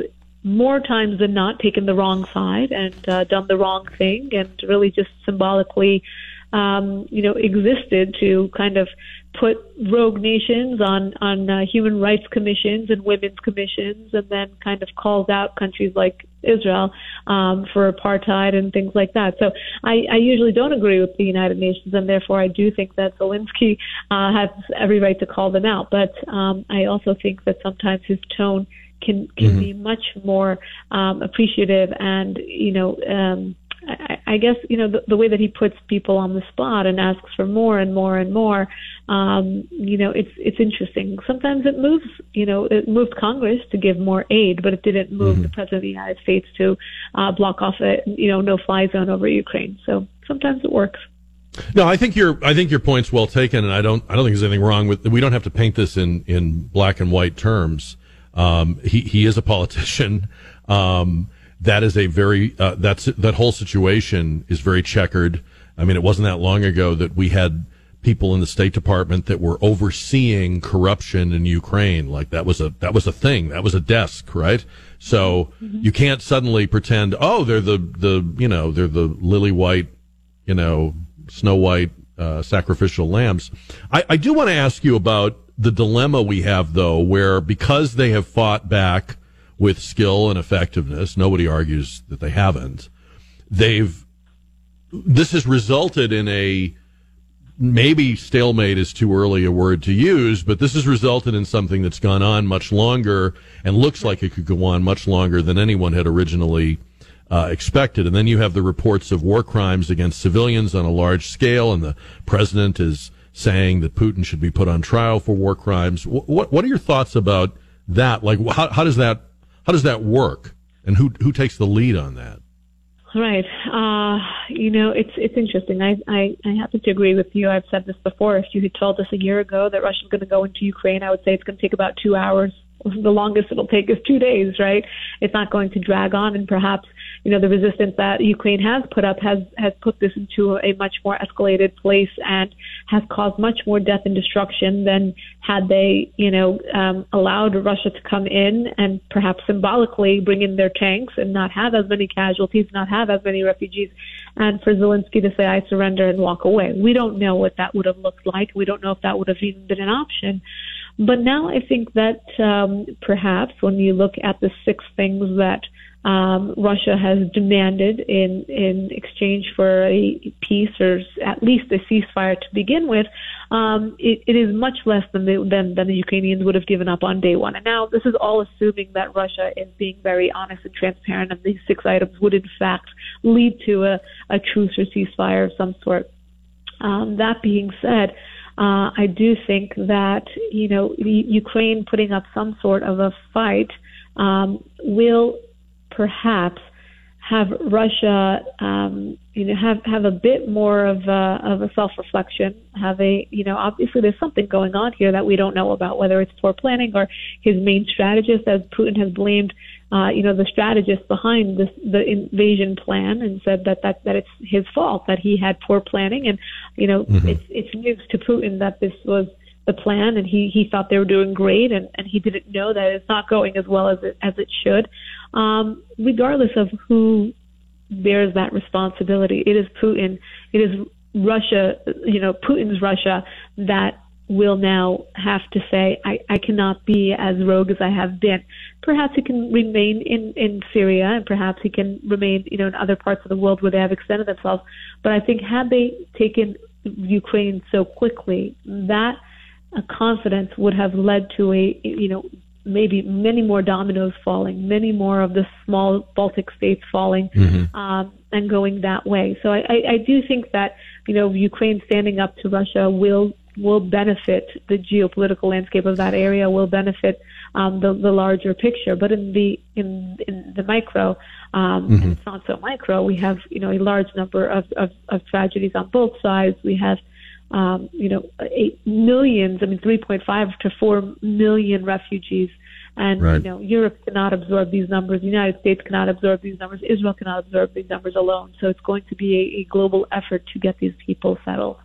Speaker 8: more times than not taken the wrong side and uh, done the wrong thing and really just symbolically, um, you know, existed to kind of put rogue nations on on uh, human rights commissions and women's commissions, and then kind of calls out countries like Israel um, for apartheid and things like that. So I, I usually don't agree with the United Nations, and therefore I do think that Zelensky uh, has every right to call them out. But um, I also think that sometimes his tone can can mm-hmm. be much more um, appreciative and you know. Um, I, I guess you know the, the way that he puts people on the spot and asks for more and more and more. Um, you know, it's it's interesting. Sometimes it moves. You know, it moved Congress to give more aid, but it didn't move mm-hmm. the president of the United States to uh, block off a you know no fly zone over Ukraine. So sometimes it works.
Speaker 2: No, I think your I think your point's well taken, and I don't I don't think there's anything wrong with. We don't have to paint this in in black and white terms. Um, he he is a politician. Um, that is a very uh, that's that whole situation is very checkered. I mean, it wasn't that long ago that we had people in the State Department that were overseeing corruption in Ukraine. Like that was a that was a thing. That was a desk, right? So mm-hmm. you can't suddenly pretend, oh, they're the the you know they're the lily white, you know, snow white uh, sacrificial lambs. I, I do want to ask you about the dilemma we have though, where because they have fought back with skill and effectiveness. Nobody argues that they haven't. They've this has resulted in a maybe stalemate is too early a word to use, but this has resulted in something that's gone on much longer and looks like it could go on much longer than anyone had originally uh, expected. And then you have the reports of war crimes against civilians on a large scale, and the president is saying that Putin should be put on trial for war crimes. What what are your thoughts about that? Like, how, how does that how does that work, and who who takes the lead on that?
Speaker 8: Right. Uh, you know, it's it's interesting. I, I I happen to agree with you. I've said this before. If you had told us a year ago that Russia's going to go into Ukraine, I would say it's going to take about two hours. The longest it'll take is two days. Right. It's not going to drag on, and perhaps you know, the resistance that Ukraine has put up has, has put this into a much more escalated place and has caused much more death and destruction than had they, you know, um, allowed Russia to come in and perhaps symbolically bring in their tanks and not have as many casualties, not have as many refugees, and for Zelensky to say, I surrender and walk away. We don't know what that would have looked like. We don't know if that would have even been an option. But now I think that um, perhaps when you look at the six things that um, Russia has demanded in in exchange for a peace or at least a ceasefire to begin with, um, it, it is much less than the, than than the Ukrainians would have given up on day one. And now this is all assuming that Russia is being very honest and transparent, and these six items would in fact lead to a, a truce or ceasefire of some sort. Um, that being said. Uh, I do think that you know Ukraine putting up some sort of a fight um, will perhaps have Russia, um, you know, have have a bit more of a, of a self reflection. Have a, you know, obviously there's something going on here that we don't know about, whether it's poor planning or his main strategist, as Putin has blamed, uh, you know, the strategist behind this the invasion plan and said that that that it's his fault that he had poor planning, and you know, mm-hmm. it's it's news to Putin that this was the plan and he he thought they were doing great and and he didn't know that it's not going as well as it as it should um regardless of who bears that responsibility it is putin it is russia you know putin's russia that will now have to say I, I cannot be as rogue as I have been. Perhaps he can remain in, in Syria and perhaps he can remain, you know, in other parts of the world where they have extended themselves. But I think had they taken Ukraine so quickly, that a confidence would have led to a you know maybe many more dominoes falling, many more of the small Baltic states falling, mm-hmm. um, and going that way. So I, I, I do think that you know Ukraine standing up to Russia will will benefit the geopolitical landscape of that area, will benefit um, the, the larger picture. But in the in in the micro, um, mm-hmm. it's not so micro. We have you know a large number of, of, of tragedies on both sides. We have um, you know, eight millions, I mean, 3.5 to 4 million refugees. And, right. you know, Europe cannot absorb these numbers. The United States cannot absorb these numbers. Israel cannot absorb these numbers alone. So it's going to be a, a global effort to get these people settled.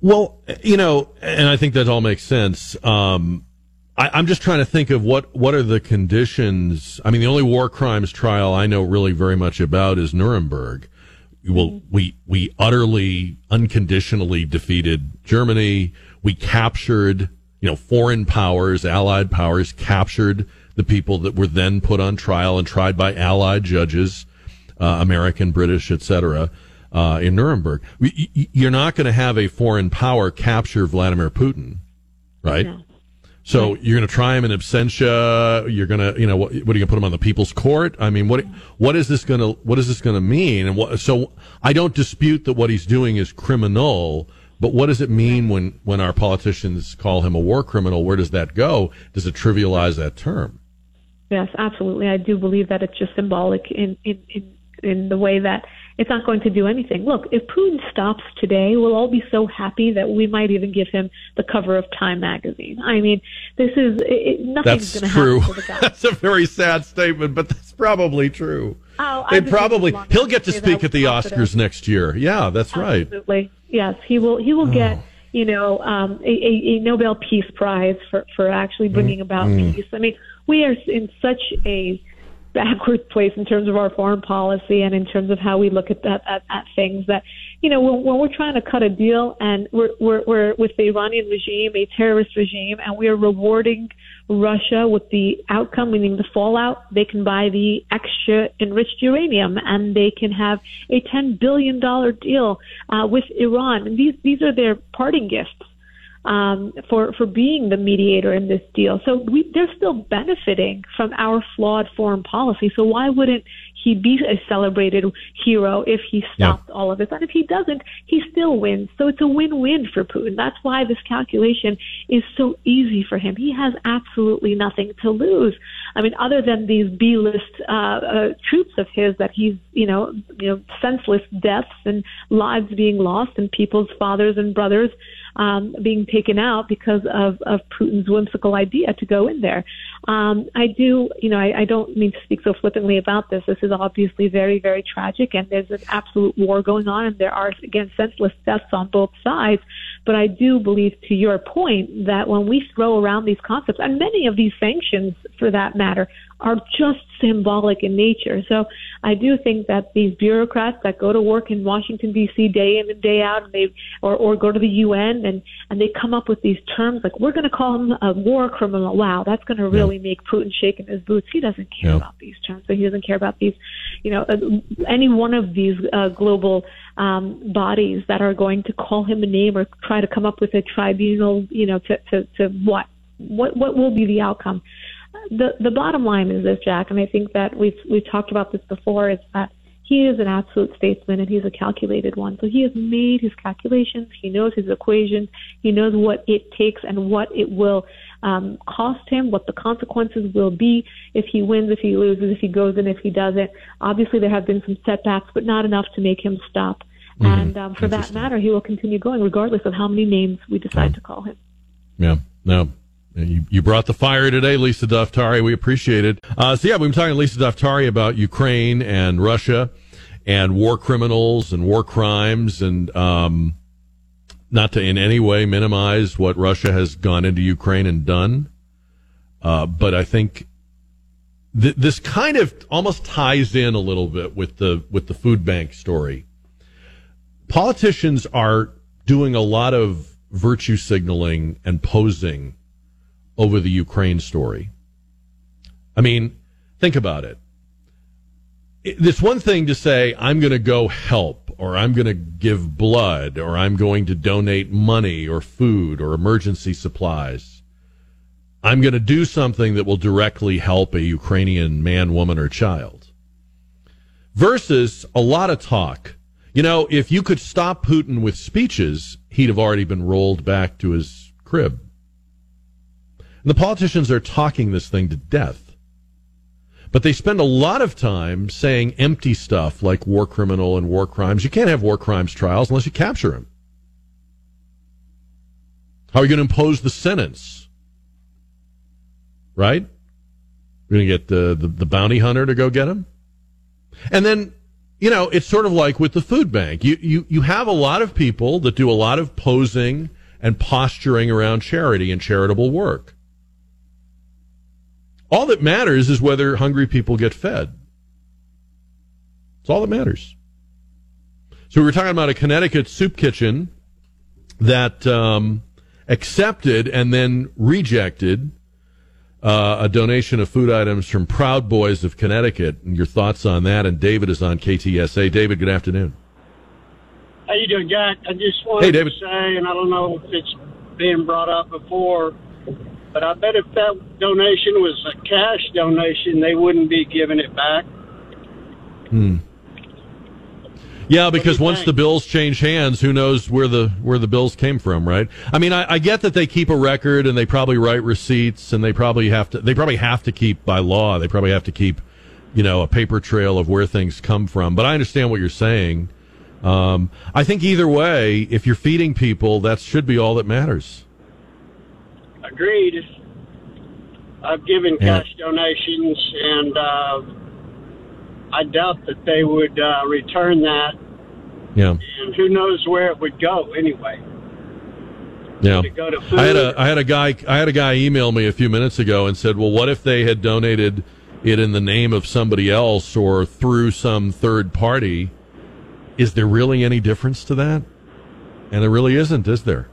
Speaker 2: Well, you know, and I think that all makes sense. Um, I, am just trying to think of what, what are the conditions. I mean, the only war crimes trial I know really very much about is Nuremberg well, we we utterly unconditionally defeated Germany. We captured, you know, foreign powers, allied powers captured the people that were then put on trial and tried by allied judges, uh, American, British, etc. Uh, in Nuremberg. You're not going to have a foreign power capture Vladimir Putin, right? No. So you're going to try him in absentia. You're going to, you know, what, what are you going to put him on the people's court? I mean, what what is this going to what is this going to mean? And what, so I don't dispute that what he's doing is criminal, but what does it mean when when our politicians call him a war criminal? Where does that go? Does it trivialize that term?
Speaker 8: Yes, absolutely. I do believe that it's just symbolic in in in, in the way that it's not going to do anything. Look, if Putin stops today, we'll all be so happy that we might even give him the cover of Time magazine. I mean, this is it, nothing's going to happen the guy.
Speaker 2: that's a very sad statement, but that's probably true. Oh, they probably he'll get to speak at the Oscars next year. Yeah, that's
Speaker 8: Absolutely.
Speaker 2: right.
Speaker 8: Absolutely. Yes, he will. He will oh. get you know um, a, a, Nobel Peace Prize for for actually bringing mm. about mm. peace. I mean, we are in such a backward place in terms of our foreign policy and in terms of how we look at that at, at things that you know when, when we're trying to cut a deal and we're, we're we're with the Iranian regime a terrorist regime and we are rewarding Russia, with the outcome, meaning the fallout, they can buy the extra enriched uranium and they can have a $10 billion deal uh, with Iran. And these, these are their parting gifts um, for for being the mediator in this deal. So we, they're still benefiting from our flawed foreign policy. So why wouldn't he be a celebrated hero if he stopped yeah. all of this? And if he doesn't, he still wins. So it's a win-win for Putin. That's why this calculation is so easy for him. He has absolutely nothing to lose. I mean, other than these B-list uh, uh, troops of his that he's, you know, you know, senseless deaths and lives being lost and people's fathers and brothers um, being taken out because of, of Putin's whimsical idea to go in there. Um, I do, you know, I, I don't mean to speak so flippantly about this. This is obviously very, very tragic, and there's an absolute war going on, and there are, again, senseless deaths on both sides. But I do believe, to your point, that when we throw around these concepts, and many of these sanctions, for that matter, are just symbolic in nature. So I do think that these bureaucrats that go to work in Washington D.C. day in and day out, and they or or go to the UN and and they come up with these terms like we're going to call him a war criminal. Wow, that's going to really yeah. make Putin shake in his boots. He doesn't care yeah. about these terms. So he doesn't care about these, you know, uh, any one of these uh, global um, bodies that are going to call him a name or try to come up with a tribunal, you know, to to, to what what what will be the outcome the the bottom line is this, Jack, and I think that we've we've talked about this before. Is that he is an absolute statesman and he's a calculated one. So he has made his calculations. He knows his equations. He knows what it takes and what it will um, cost him, what the consequences will be if he wins, if he loses, if he goes in, if he doesn't. Obviously, there have been some setbacks, but not enough to make him stop. Mm-hmm. And um, for that matter, he will continue going regardless of how many names we decide yeah. to call him.
Speaker 2: Yeah. No, you, you brought the fire today, Lisa Daftari. We appreciate it. Uh, so yeah, we've been talking to Lisa Daftari about Ukraine and Russia and war criminals and war crimes and, um, not to in any way minimize what Russia has gone into Ukraine and done. Uh, but I think th- this kind of almost ties in a little bit with the, with the food bank story. Politicians are doing a lot of virtue signaling and posing over the Ukraine story. I mean, think about it. It's one thing to say, I'm going to go help, or I'm going to give blood, or I'm going to donate money, or food, or emergency supplies. I'm going to do something that will directly help a Ukrainian man, woman, or child. Versus a lot of talk. You know, if you could stop Putin with speeches, he'd have already been rolled back to his crib. And the politicians are talking this thing to death. But they spend a lot of time saying empty stuff like war criminal and war crimes. You can't have war crimes trials unless you capture him. How are you going to impose the sentence? Right? You're going to get the, the, the bounty hunter to go get him? And then, you know, it's sort of like with the food bank. You, you, you have a lot of people that do a lot of posing and posturing around charity and charitable work. All that matters is whether hungry people get fed. That's all that matters. So we were talking about a Connecticut soup kitchen that um, accepted and then rejected uh, a donation of food items from Proud Boys of Connecticut. And your thoughts on that? And David is on KTSA. David, good afternoon.
Speaker 9: How you doing, Jack? I just wanted
Speaker 2: hey, David.
Speaker 9: to say, and I don't know if it's being brought up before, but I bet if that donation was a cash donation, they wouldn't be giving it back.
Speaker 2: Hmm. Yeah, because once think? the bills change hands, who knows where the where the bills came from, right? I mean, I, I, get that they keep a record and they probably write receipts and they probably have to they probably have to keep by law they probably have to keep you know a paper trail of where things come from. But I understand what you're saying. Um, I think either way, if you're feeding people, that should be all that matters
Speaker 9: agreed. I've given yeah. cash donations, and uh, I doubt that they would uh, return that.
Speaker 2: Yeah.
Speaker 9: And who knows where it would go anyway.
Speaker 2: Yeah. I had a I had a guy I had a guy email me a few minutes ago and said, "Well, what if they had donated it in the name of somebody else or through some third party? Is there really any difference to that?" And there really isn't, is there?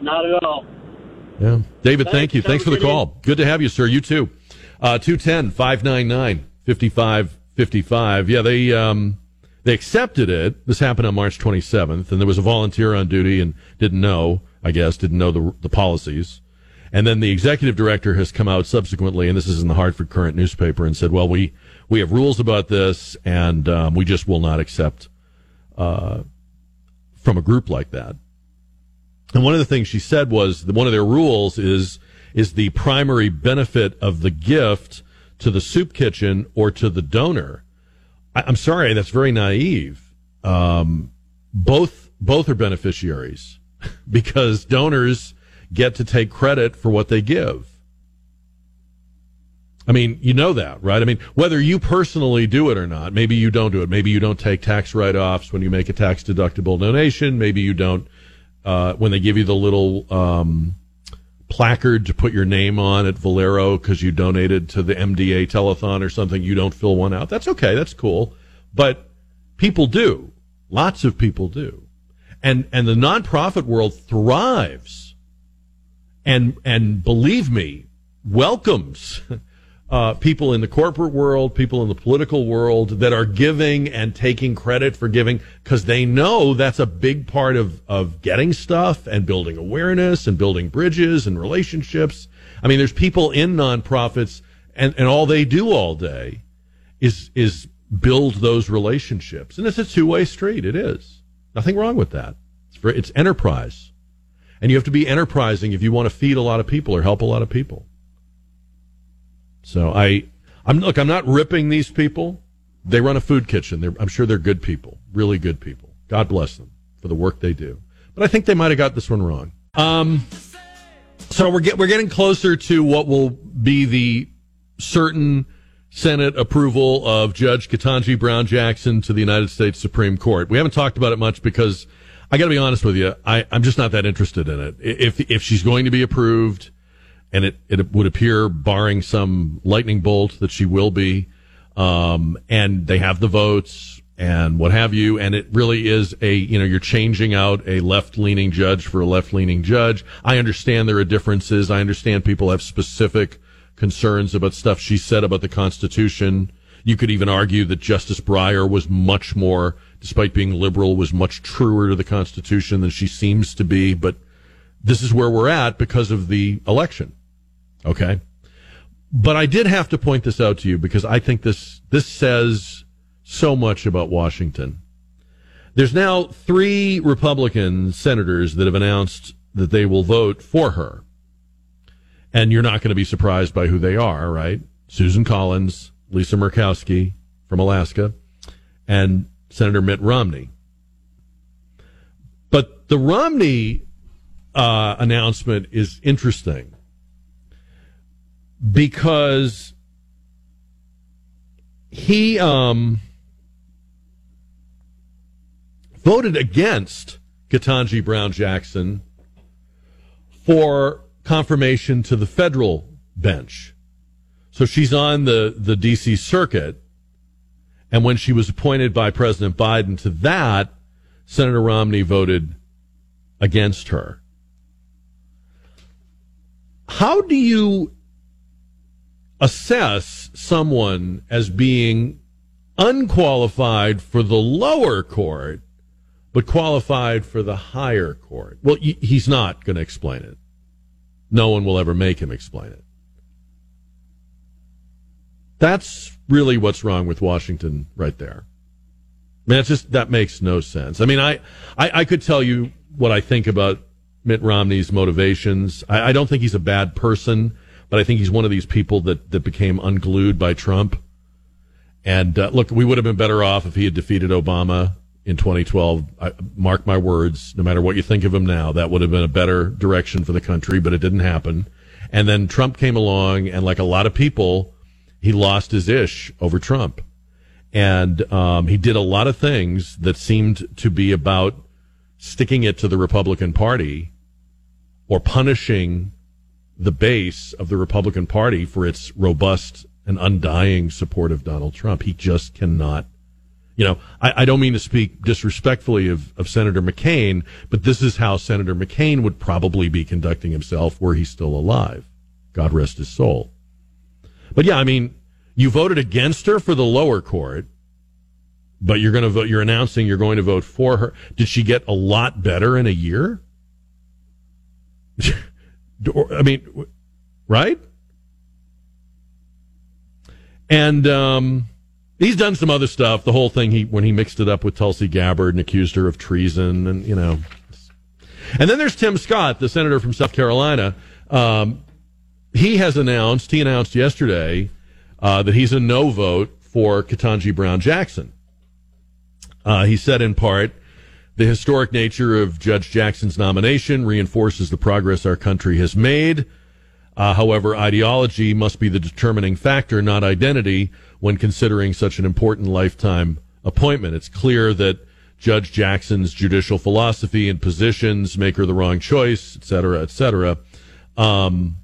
Speaker 9: Not at all.
Speaker 2: Yeah. David, thank
Speaker 9: Thanks.
Speaker 2: you.
Speaker 9: Have
Speaker 2: Thanks for the
Speaker 9: good
Speaker 2: call. Good to have you, sir. You too. Uh, 210 599 5555. Yeah, they, um, they accepted it. This happened on March 27th, and there was a volunteer on duty and didn't know, I guess, didn't know the, the policies. And then the executive director has come out subsequently, and this is in the Hartford Courant newspaper, and said, well, we, we have rules about this, and um, we just will not accept uh, from a group like that. And one of the things she said was that one of their rules is is the primary benefit of the gift to the soup kitchen or to the donor. I, I'm sorry, that's very naive. Um, both both are beneficiaries because donors get to take credit for what they give. I mean, you know that, right? I mean, whether you personally do it or not, maybe you don't do it. Maybe you don't take tax write offs when you make a tax deductible donation. Maybe you don't uh, when they give you the little um, placard to put your name on at Valero because you donated to the MDA telethon or something. You don't fill one out. That's okay. That's cool. But people do. Lots of people do. And, and the nonprofit world thrives and, and believe me, welcomes uh, people in the corporate world, people in the political world that are giving and taking credit for giving because they know that's a big part of, of getting stuff and building awareness and building bridges and relationships. I mean, there's people in nonprofits and, and all they do all day is, is build those relationships. And it's a two way street. It is. Nothing wrong with that. It's, very, it's enterprise. And you have to be enterprising if you want to feed a lot of people or help a lot of people. So I, I'm look, I'm not ripping these people. They run a food kitchen. They're, I'm sure they're good people, really good people. God bless them for the work they do. But I think they might have got this one wrong. Um, so we're get, we're getting closer to what will be the certain Senate approval of Judge Ketanji Brown Jackson to the United States Supreme Court. We haven't talked about it much because I got to be honest with you, I, I'm just not that interested in it. If if she's going to be approved, and it, it would appear, barring some lightning bolt, that she will be. Um, and they have the votes and what have you. And it really is a, you know, you're changing out a left leaning judge for a left leaning judge. I understand there are differences. I understand people have specific concerns about stuff she said about the Constitution. You could even argue that Justice Breyer was much more, despite being liberal, was much truer to the Constitution than she seems to be. But this is where we're at because of the election. Okay. But I did have to point this out to you because I think this, this says so much about Washington. There's now three Republican senators that have announced that they will vote for her. And you're not going to be surprised by who they are, right? Susan Collins, Lisa Murkowski from Alaska, and Senator Mitt Romney. But the Romney uh, announcement is interesting because he um, voted against Ketanji Brown Jackson for confirmation to the federal bench. So she's on the, the DC circuit. And when she was appointed by President Biden to that, Senator Romney voted against her. How do you assess someone as being unqualified for the lower court, but qualified for the higher court? Well, he's not going to explain it. No one will ever make him explain it. That's really what's wrong with Washington right there. I mean, it's just, that makes no sense. I mean, I, I, I could tell you what I think about Mitt Romney's motivations. I, I don't think he's a bad person, but I think he's one of these people that, that became unglued by Trump. And uh, look, we would have been better off if he had defeated Obama in 2012. I, mark my words, no matter what you think of him now, that would have been a better direction for the country, but it didn't happen. And then Trump came along, and like a lot of people, he lost his ish over Trump. And um, he did a lot of things that seemed to be about sticking it to the Republican Party or punishing the base of the Republican Party for its robust and undying support of Donald Trump. He just cannot You know, I, I don't mean to speak disrespectfully of, of Senator McCain, but this is how Senator McCain would probably be conducting himself were he still alive. God rest his soul. But yeah, I mean, you voted against her for the lower court, but you're going to vote, you're announcing you're going to vote for her. Did she get a lot better in a year? I mean, right? And um, he's done some other stuff. The whole thing he when he mixed it up with Tulsi Gabbard and accused her of treason, and you know. And then there's Tim Scott, the senator from South Carolina. Um, he has announced, he announced yesterday uh, that he's a no vote for Ketanji Brown Jackson. Uh, he said in part, the historic nature of Judge Jackson's nomination reinforces the progress our country has made. Uh, however, ideology must be the determining factor, not identity, when considering such an important lifetime appointment. It's clear that Judge Jackson's judicial philosophy and positions make her the wrong choice, et cetera, et cetera. Um,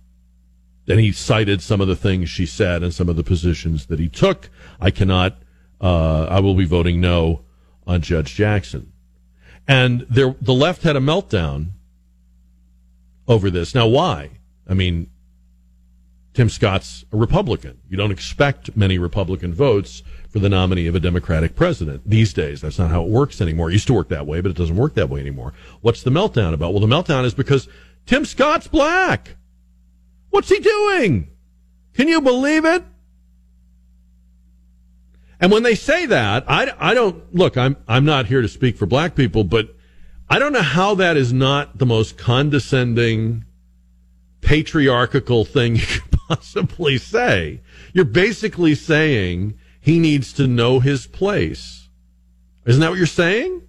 Speaker 2: and he cited some of the things she said and some of the positions that he took. I cannot, uh, I will be voting no on Judge Jackson. And there, the left had a meltdown over this. Now, why? I mean, Tim Scott's a Republican. You don't expect many Republican votes for the nominee of a Democratic president these days. That's not how it works anymore. It used to work that way, but it doesn't work that way anymore. What's the meltdown about? Well, the meltdown is because Tim Scott's black. What's he doing? Can you believe it? And when they say that, I, I don't look. I'm I'm not here to speak for black people, but I don't know how that is not the most condescending, patriarchal thing you could possibly say. You're basically saying he needs to know his place. Isn't that what you're saying?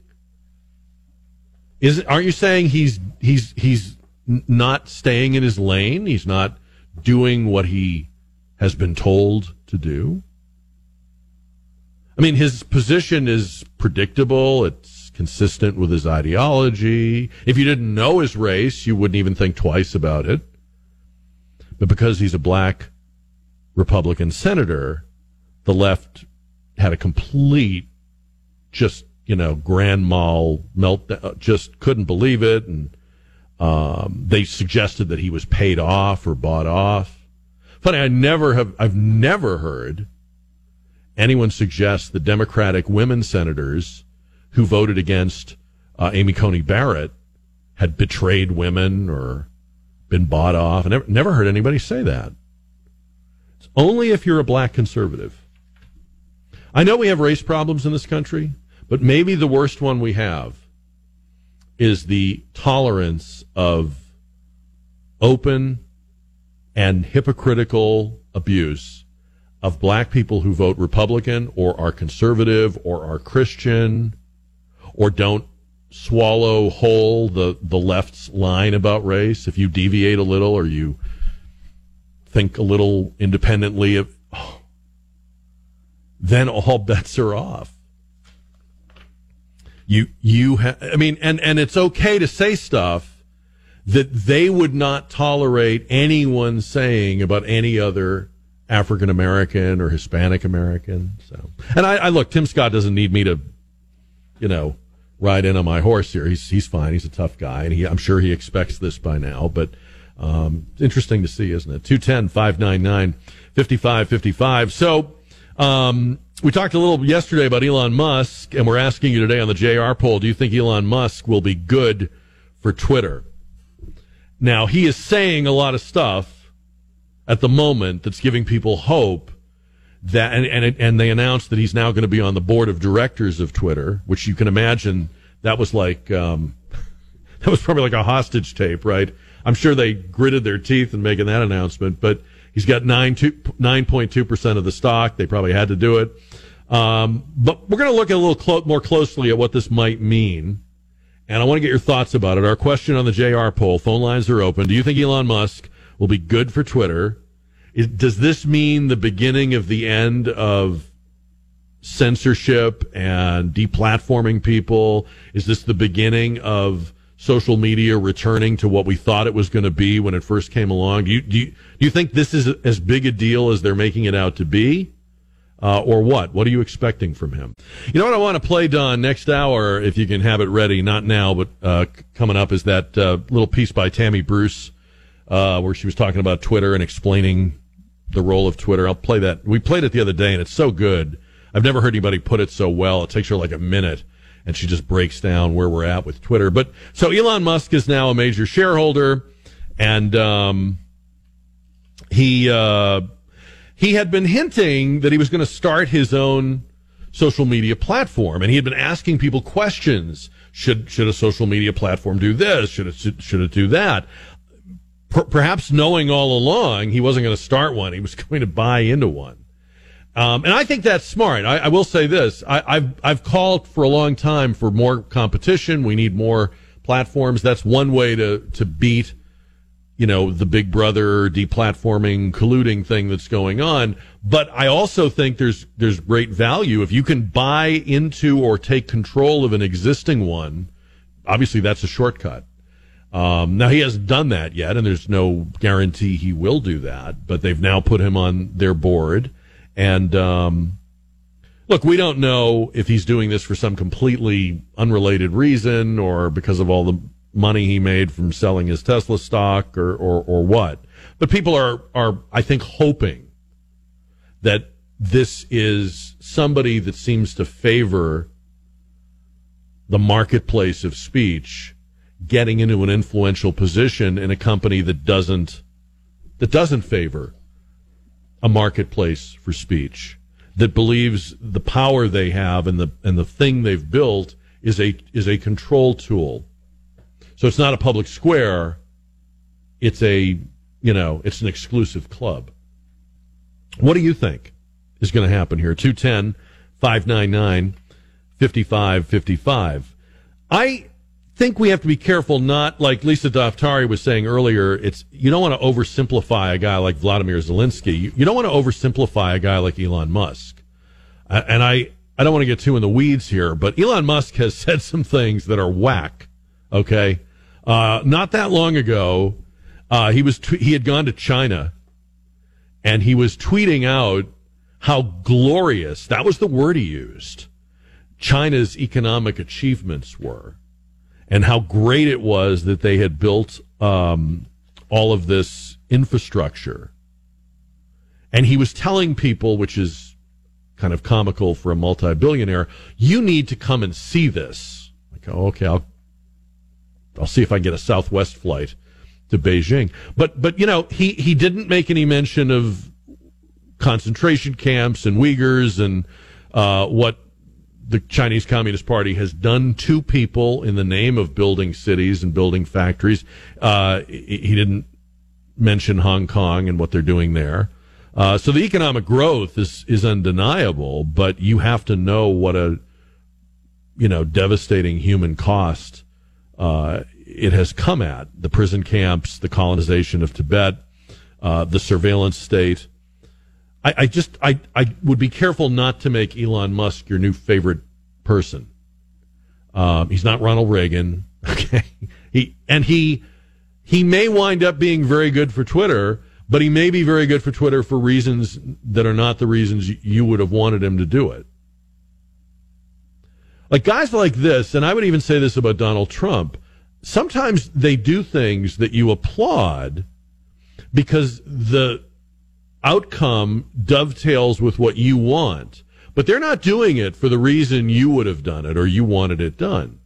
Speaker 2: Is aren't you saying he's he's he's not staying in his lane? He's not doing what he has been told to do? I mean, his position is predictable. It's consistent with his ideology. If you didn't know his race, you wouldn't even think twice about it. But because he's a black Republican senator, the left had a complete, just, you know, grand mal meltdown, just couldn't believe it. And um, they suggested that he was paid off or bought off. Funny, I never have, I've never heard anyone suggests the Democratic women senators who voted against uh, Amy Coney Barrett had betrayed women or been bought off. I never, never heard anybody say that. It's only if you're a black conservative. I know we have race problems in this country, but maybe the worst one we have is the tolerance of open and hypocritical abuse of black people who vote Republican or are conservative or are Christian or don't swallow whole the, the left's line about race. If you deviate a little or you think a little independently of, oh, then all bets are off. You, you, ha- I mean, and, and it's okay to say stuff that they would not tolerate anyone saying about any other African American or Hispanic American. So, and I, I, look, Tim Scott doesn't need me to, you know, ride in on my horse here. He's he's fine. He's a tough guy, and he, I'm sure he expects this by now. But um, interesting to see, isn't it? 210 599 5555. So, um, we talked a little yesterday about Elon Musk, and we're asking you today on the JR poll do you think Elon Musk will be good for Twitter? Now, he is saying a lot of stuff at the moment that's giving people hope that and and, and they announced that he's now going to be on the board of directors of Twitter, which you can imagine that was like um, that was probably like a hostage tape, right? I'm sure they gritted their teeth in making that announcement, but he's got nine nine point two percent of the stock. They probably had to do it. Um, but we're going to look a little clo- more closely at what this might mean. And I want to get your thoughts about it. Our question on the JR poll, phone lines are open. Do you think Elon Musk will be good for Twitter. does this mean the beginning of the end of censorship and deplatforming people? Is this the beginning of social media returning to what we thought it was going to be when it first came along? Do you, do you, do you think this is as big a deal as they're making it out to be? Uh, or what? What are you expecting from him? You know what I want to play, Don, next hour, if you can have it ready, not now, but uh, coming up is that uh, little piece by Tammy Bruce uh, where she was talking about Twitter and explaining the role of Twitter. I'll play that. We played it the other day, and it's so good. I've never heard anybody put it so well. It takes her like a minute, and she just breaks down where we're at with Twitter. But so Elon Musk is now a major shareholder, and um, he uh, he had been hinting that he was going to start his own social media platform, and he had been asking people questions. Should should a social media platform do this? Should it should it do that? Per- perhaps knowing all along he wasn't going to start one, he was going to buy into one. Um, and I think that's smart. I, I will say this: I, have I've called for a long time for more competition. We need more platforms. That's one way to to beat, you know, the Big Brother deplatforming, colluding thing that's going on. But I also think there's there's great value if you can buy into or take control of an existing one. Obviously, that's a shortcut. Um, now he hasn't done that yet, and there's no guarantee he will do that. But they've now put him on their board, and um, look, we don't know if he's doing this for some completely unrelated reason or because of all the money he made from selling his Tesla stock or or, or what. But people are are I think hoping that this is somebody that seems to favor the marketplace of speech getting into an influential position in a company that doesn't that doesn't favor a marketplace for speech that believes the power they have and the and the thing they've built is a is a control tool. So it's not a public square. It's a you know it's an exclusive club. What do you think is going to happen here? 210 599 5555 i think we have to be careful not like Lisa Daftari was saying earlier. It's you don't want to oversimplify a guy like Vladimir Zelensky. You, you don't want to oversimplify a guy like Elon Musk. Uh, and I I don't want to get too in the weeds here, but Elon Musk has said some things that are whack. Okay, uh, not that long ago, uh, he was t- he had gone to China, and he was tweeting out how glorious that was the word he used. China's economic achievements were and how great it was that they had built um, all of this infrastructure. And he was telling people, which is kind of comical for a multi-billionaire, you need to come and see this. Like, oh, okay, I'll I'll see if I can get a Southwest flight to Beijing. But but you know, he he didn't make any mention of concentration camps and Uyghurs and uh, what the Chinese Communist Party has done to people in the name of building cities and building factories. Uh, he didn't mention Hong Kong and what they're doing there. Uh, so the economic growth is is undeniable, but you have to know what a you know devastating human cost uh, it has come at the prison camps, the colonization of Tibet, uh, the surveillance state. I, I just I, I would be careful not to make Elon Musk your new favorite person. Um, he's not Ronald Reagan. Okay. He and he he may wind up being very good for Twitter, but he may be very good for Twitter for reasons that are not the reasons you would have wanted him to do it. Like guys like this, and I would even say this about Donald Trump, sometimes they do things that you applaud because the outcome dovetails with what you want. But they're not doing it for the reason you would have done it or you wanted it done.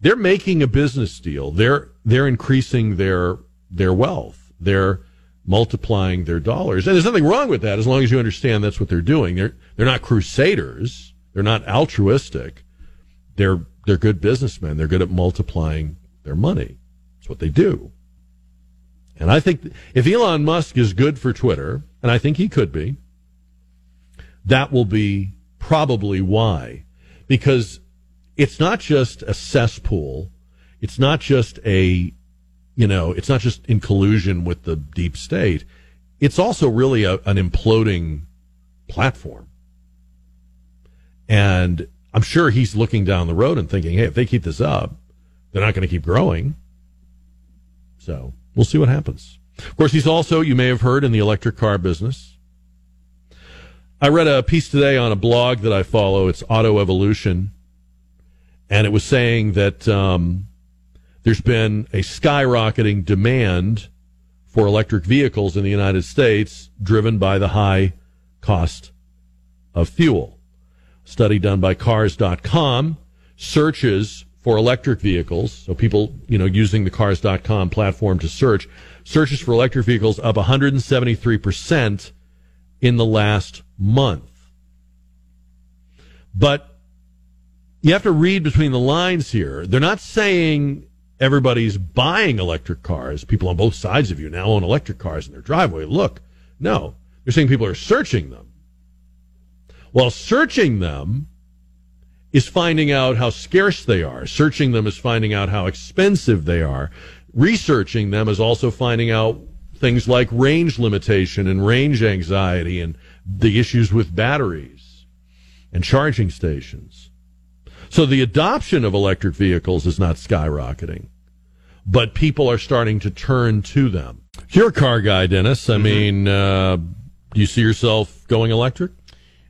Speaker 2: They're making a business deal. They're they're increasing their their wealth. They're multiplying their dollars. And there's nothing wrong with that as long as you understand that's what they're doing. They're they're not crusaders. They're not altruistic. They're they're good businessmen. They're good at multiplying their money. That's what they do. And I think if Elon Musk is good for Twitter, and I think he could be, that will be probably why. Because it's not just a cesspool. It's not just a, you know, it's not just in collusion with the deep state. It's also really a, an imploding platform. And I'm sure he's looking down the road and thinking, hey, if they keep this up, they're not going to keep growing. So we'll see what happens. Of course, he's also, you may have heard, in the electric car business. I read a piece today on a blog that I follow. It's Auto Evolution, and it was saying that um, there's been a skyrocketing demand for electric vehicles in the United States, driven by the high cost of fuel. Study done by Cars.com searches for electric vehicles. So people, you know, using the Cars.com platform to search searches for electric vehicles up 173 percent in the last month. But you have to read between the lines here. They're not saying everybody's buying electric cars. People on both sides of you now own electric cars in their driveway. Look, no, they're saying people are searching them. Well, searching them is finding out how scarce they are. Searching them is finding out how expensive they are. Researching them is also finding out things like range limitation and range anxiety and the issues with batteries and charging stations. So the adoption of electric vehicles is not skyrocketing, but people are starting to turn to them. You're a car guy, Dennis. I mm-hmm. mean, uh, do you see yourself going electric?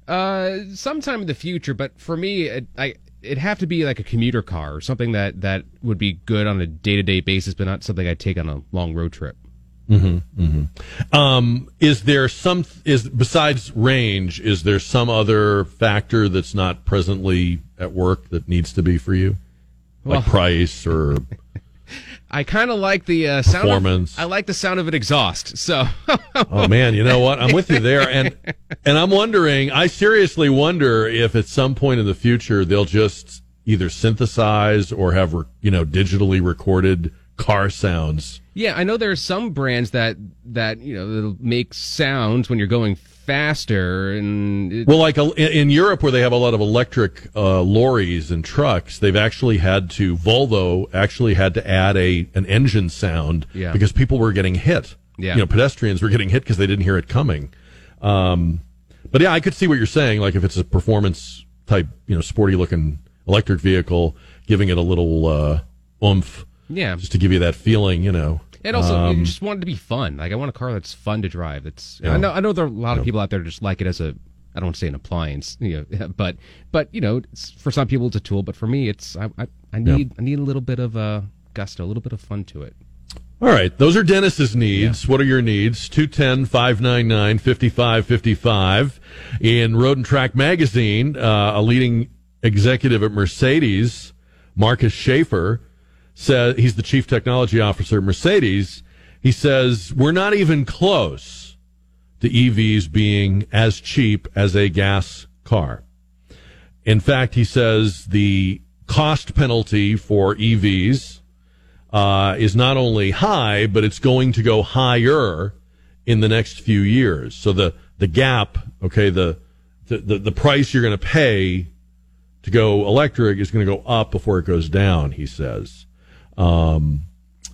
Speaker 1: Uh, sometime in the future, but for me, it, I it'd have to be like a commuter car or something that that would be good on a day to day basis, but not something I'd take on a long road trip.
Speaker 2: Mm-hmm, mm-hmm. Um, is there some is besides range? Is there some other factor that's not presently at work that needs to be for you, like well, price or?
Speaker 1: I kind of like the uh, sound.
Speaker 2: Performance.
Speaker 1: Of, I like the sound of an exhaust. So.
Speaker 2: oh man, you know what? I'm with you there, and and I'm wondering. I seriously wonder if at some point in the future they'll just either synthesize or have you know digitally recorded car sounds.
Speaker 1: Yeah, I know there are some brands that that you know that make sounds when you're going faster and
Speaker 2: it, well like in Europe where they have a lot of electric uh, lorries and trucks they've actually had to Volvo actually had to add a an engine sound
Speaker 1: yeah.
Speaker 2: because people were getting hit.
Speaker 1: Yeah.
Speaker 2: you know pedestrians were getting hit because they didn't hear it coming. Um, but yeah I could see what you're saying. Like if it's a performance type you know sporty looking electric vehicle giving it a little uh, oomph
Speaker 1: yeah.
Speaker 2: just to give you that feeling you know
Speaker 1: and also, um, you just want it to be fun. Like I want a car that's fun to drive. That's. I know I know there are a lot of people out there just like it as a I don't want to say an appliance, you know, but but you know, for some people it's a tool, but for me, it's I I, I need yeah. I need a little bit of a gusto, a little bit of fun to it.
Speaker 2: All right, those are Dennis's needs. Yeah. What are your needs? 210 599 5555. In Road and Track Magazine, uh, a leading executive at Mercedes, Markus Schaefer, says he's the chief technology officer at Mercedes. He says we're not even close to EVs being as cheap as a gas car. In fact, he says the cost penalty for EVs uh, is not only high, but it's going to go higher in the next few years. So the the gap, okay, the the, the, the price you're going to pay to go electric is going to go up before it goes down. He says. Um,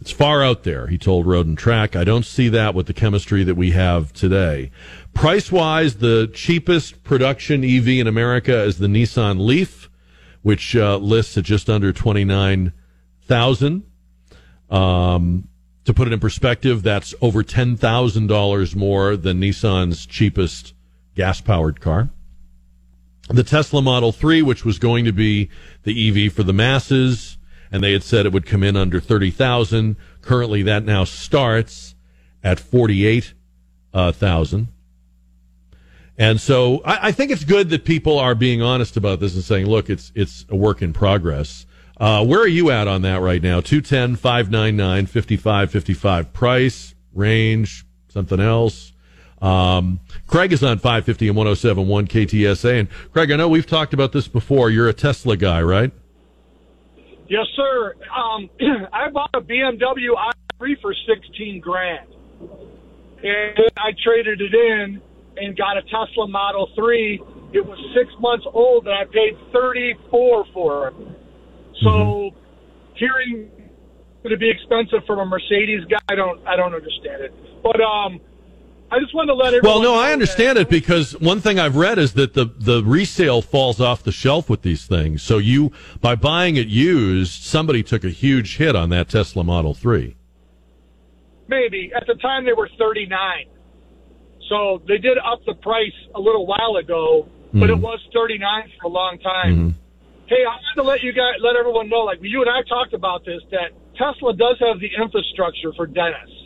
Speaker 2: it's far out there, he told Road and Track. I don't see that with the chemistry that we have today. Price wise, the cheapest production EV in America is the Nissan Leaf, which uh, lists at just under 29000 um, To put it in perspective, that's over $10,000 more than Nissan's cheapest gas powered car. The Tesla Model 3, which was going to be the EV for the masses, and they had said it would come in under 30,000. Currently, that now starts at 48,000. And so I, I, think it's good that people are being honest about this and saying, look, it's, it's a work in progress. Uh, where are you at on that right now? 210 599 5555. Price, range, something else. Um, Craig is on 550 and 1071 KTSA. And Craig, I know we've talked about this before. You're a Tesla guy, right?
Speaker 10: Yes, sir. Um, I bought a BMW i3 for sixteen grand, and I traded it in and got a Tesla Model Three. It was six months old, and I paid thirty four for it. So, mm-hmm. hearing to be expensive from a Mercedes guy, I don't, I don't understand it. But um, I just wanted to let everyone.
Speaker 2: Well, no, I understand that. it because one thing I've read is that the the resale falls off the shelf with these things. So you, by buying it used, somebody took a huge hit on that Tesla Model Three.
Speaker 10: Maybe at the time they were thirty nine. So they did up the price a little while ago, but it mm-hmm. was 39 for a long time. Mm-hmm. Hey, I wanted to let you guys, let everyone know, like you and I talked about this, that Tesla does have the infrastructure for Dennis.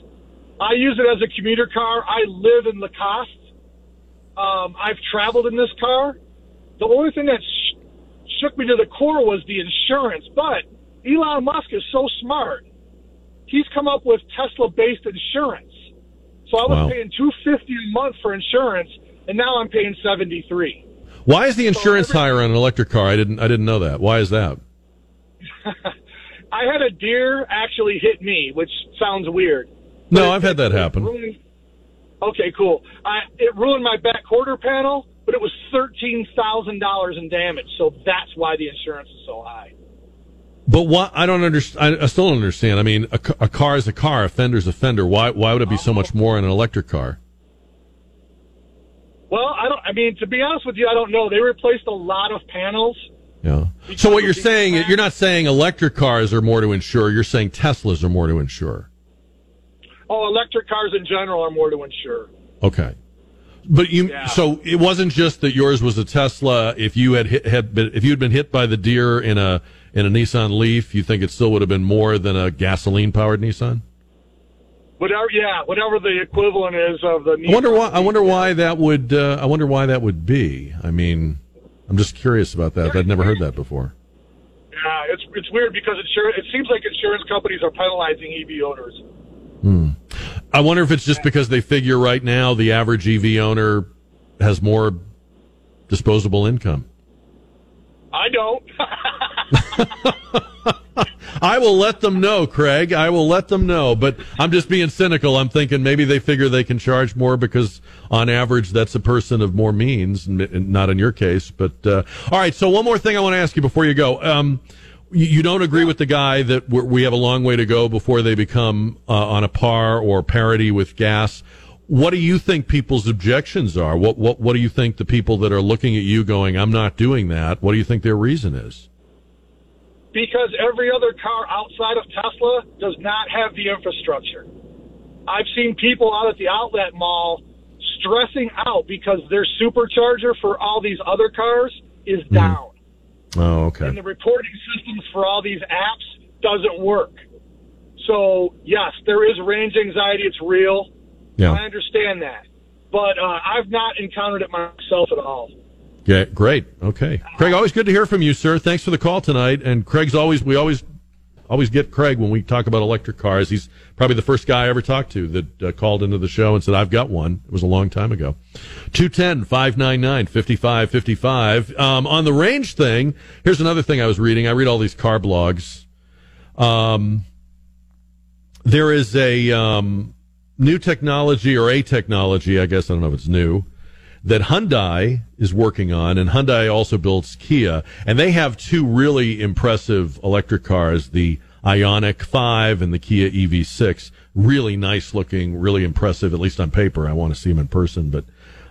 Speaker 10: I use it as a commuter car. I live in Lacoste. Um, I've traveled in this car. The only thing that sh- shook me to the core was the insurance. But Elon Musk is so smart. He's come up with Tesla-based insurance. So I was
Speaker 2: Wow.
Speaker 10: paying two fifty a month for insurance, and now I'm paying seventy three.
Speaker 2: Why is the insurance higher on an electric car? I didn't I didn't know that. Why is that?
Speaker 10: I had a deer actually hit me, which sounds weird.
Speaker 2: No, I've had that happen.
Speaker 10: Ruined- Okay, cool. I, it ruined my back quarter panel, but it was thirteen thousand dollars in damage, so that's why the insurance is so high.
Speaker 2: But what I don't understand, I, I still don't understand. I mean, a, a car is a car, a fender is a fender. Why why would it be so much oh. more in an electric car?
Speaker 10: Well, I don't. I mean, to be honest with you, I don't know. They replaced a lot of panels.
Speaker 2: Yeah. So what you're saying, you're not saying electric cars are more to insure. You're saying Teslas are more to insure.
Speaker 10: Oh, electric cars in general are more to insure.
Speaker 2: Okay. But you, so it wasn't just that yours was a Tesla. If you had hit, had been, if you had been hit by the deer in a in a Nissan Leaf, you think it still would have been more than a gasoline powered Nissan?
Speaker 10: Whatever, yeah, whatever the equivalent is of the.
Speaker 2: I wonder why. I wonder why that would. Uh, I wonder why that would be. I mean, I'm just curious about that. I'd never heard that before.
Speaker 10: Yeah, it's it's weird because insurance. It seems like insurance companies are penalizing EV owners.
Speaker 2: Hmm. I wonder if it's just because they figure right now the average EV owner has more disposable income.
Speaker 10: I don't.
Speaker 2: I will let them know, Craig. I will let them know. But I'm just being cynical. I'm thinking maybe they figure they can charge more because, on average, that's a person of more means. Not in your case, but uh, all right. So one more thing I want to ask you before you go. Um, you, don't agree with the guy that we're, we have a long way to go before they become uh, on a par or parity with gas. What do you think people's objections are? What what what do you think the people that are looking at you going, "I'm not doing that"? What do you think their reason is?
Speaker 10: because every other car outside of Tesla does not have the infrastructure. I've seen people out at the outlet mall stressing out because their supercharger for all these other cars is down.
Speaker 2: Oh, okay.
Speaker 10: And the reporting systems for all these apps doesn't work. So, yes, there is range anxiety. It's real.
Speaker 2: Yeah.
Speaker 10: I understand that. But uh, I've not encountered it myself at all.
Speaker 2: Yeah, great. Okay, Craig. Always good to hear from you, sir. Thanks for the call tonight. And Craig's always we always always get Craig when we talk about electric cars. He's probably the first guy I ever talked to that uh, called into the show and said I've got one. It was a long time ago. 210-599-5555. Um, on the range thing, here's another thing I was reading. I read all these car blogs. Um, there is a um, new technology or a technology, I guess I don't know if it's new, that Hyundai is working on, and Hyundai also builds Kia, and they have two really impressive electric cars, the Ioniq 5 and the Kia EV6. Really nice looking, really impressive, at least on paper. I want to see them in person, but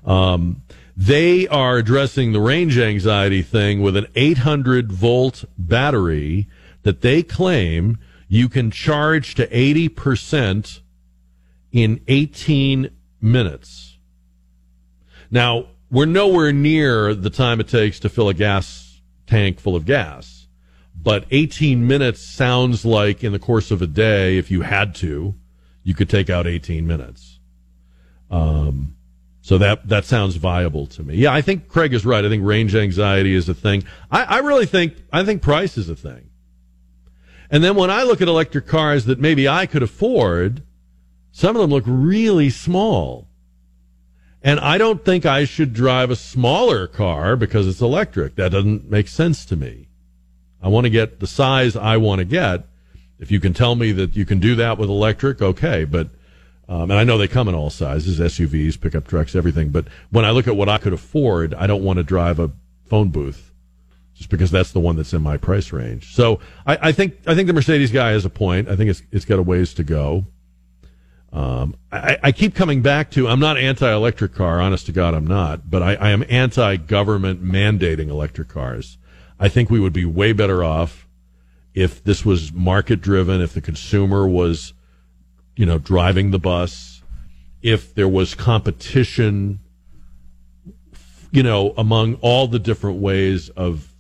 Speaker 2: um, they are addressing the range anxiety thing with an 800 volt battery that they claim you can charge to 80% in 18 minutes. Now, we're nowhere near the time it takes to fill a gas tank full of gas, but 18 minutes sounds like in the course of a day, if you had to, you could take out 18 minutes. Um, so that that sounds viable to me. Yeah, I think Craig is right. I think range anxiety is a thing. I, I really think I think price is a thing. And then when I look at electric cars that maybe I could afford, some of them look really small. And I don't think I should drive a smaller car because it's electric. That doesn't make sense to me. I want to get the size I want to get. If you can tell me that you can do that with electric, okay. But, um, and I know they come in all sizes, SUVs, pickup trucks, everything. But when I look at what I could afford, I don't want to drive a phone booth just because that's the one that's in my price range. So I, I think, I think the Mercedes guy has a point. I think it's, it's got a ways to go. Um, I, I keep coming back to I'm not anti-electric car, honest to God, I'm not, but I, I am anti-government mandating electric cars. I think we would be way better off if this was market driven, if the consumer was, you know, driving the bus, if there was competition, you know, among all the different ways of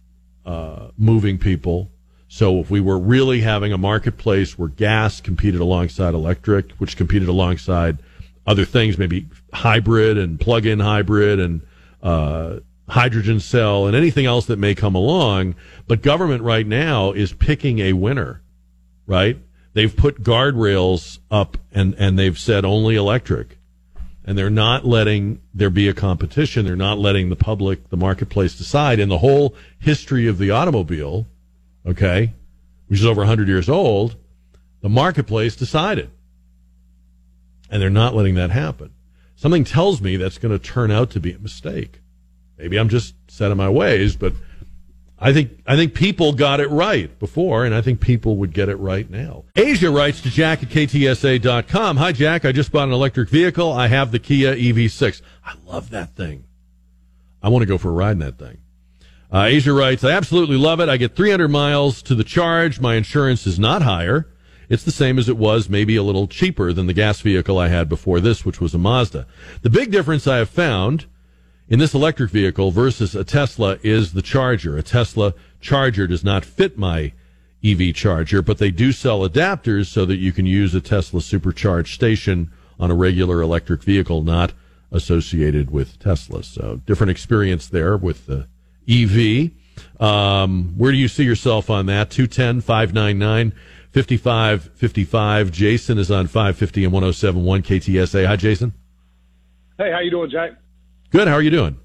Speaker 2: uh, moving people. So if we were really having a marketplace where gas competed alongside electric, which competed alongside other things, maybe hybrid and plug-in hybrid and uh, hydrogen cell and anything else that may come along. But government right now is picking a winner, right? They've put guardrails up and, and they've said only electric. And they're not letting there be a competition. They're not letting the public, the marketplace decide. In the whole history of the automobile, okay, which is over 100 years old, the marketplace decided. And they're not letting that happen. Something tells me that's going to turn out to be a mistake. Maybe I'm just set in my ways, but I think I think people got it right before, and I think people would get it right now. Asia writes to Jack at KTSA.com. Hi, Jack. I just bought an electric vehicle. I have the Kia EV6. I love that thing. I want to go for a ride in that thing. Uh, Asia writes, I absolutely love it. I get 300 miles to the charge. My insurance is not higher. It's the same as it was, maybe a little cheaper than the gas vehicle I had before this, which was a Mazda. The big difference I have found in this electric vehicle versus a Tesla is the charger. A Tesla charger does not fit my EV charger, but they do sell adapters so that you can use a Tesla supercharged station on a regular electric vehicle not associated with Tesla. So different experience there with the EV. Um, where do you see yourself on that? 210 599 5555. Jason is on 550 and 1071 KTSA. Hi, Jason.
Speaker 11: Hey, how you doing, Jack?
Speaker 2: Good. How are you doing?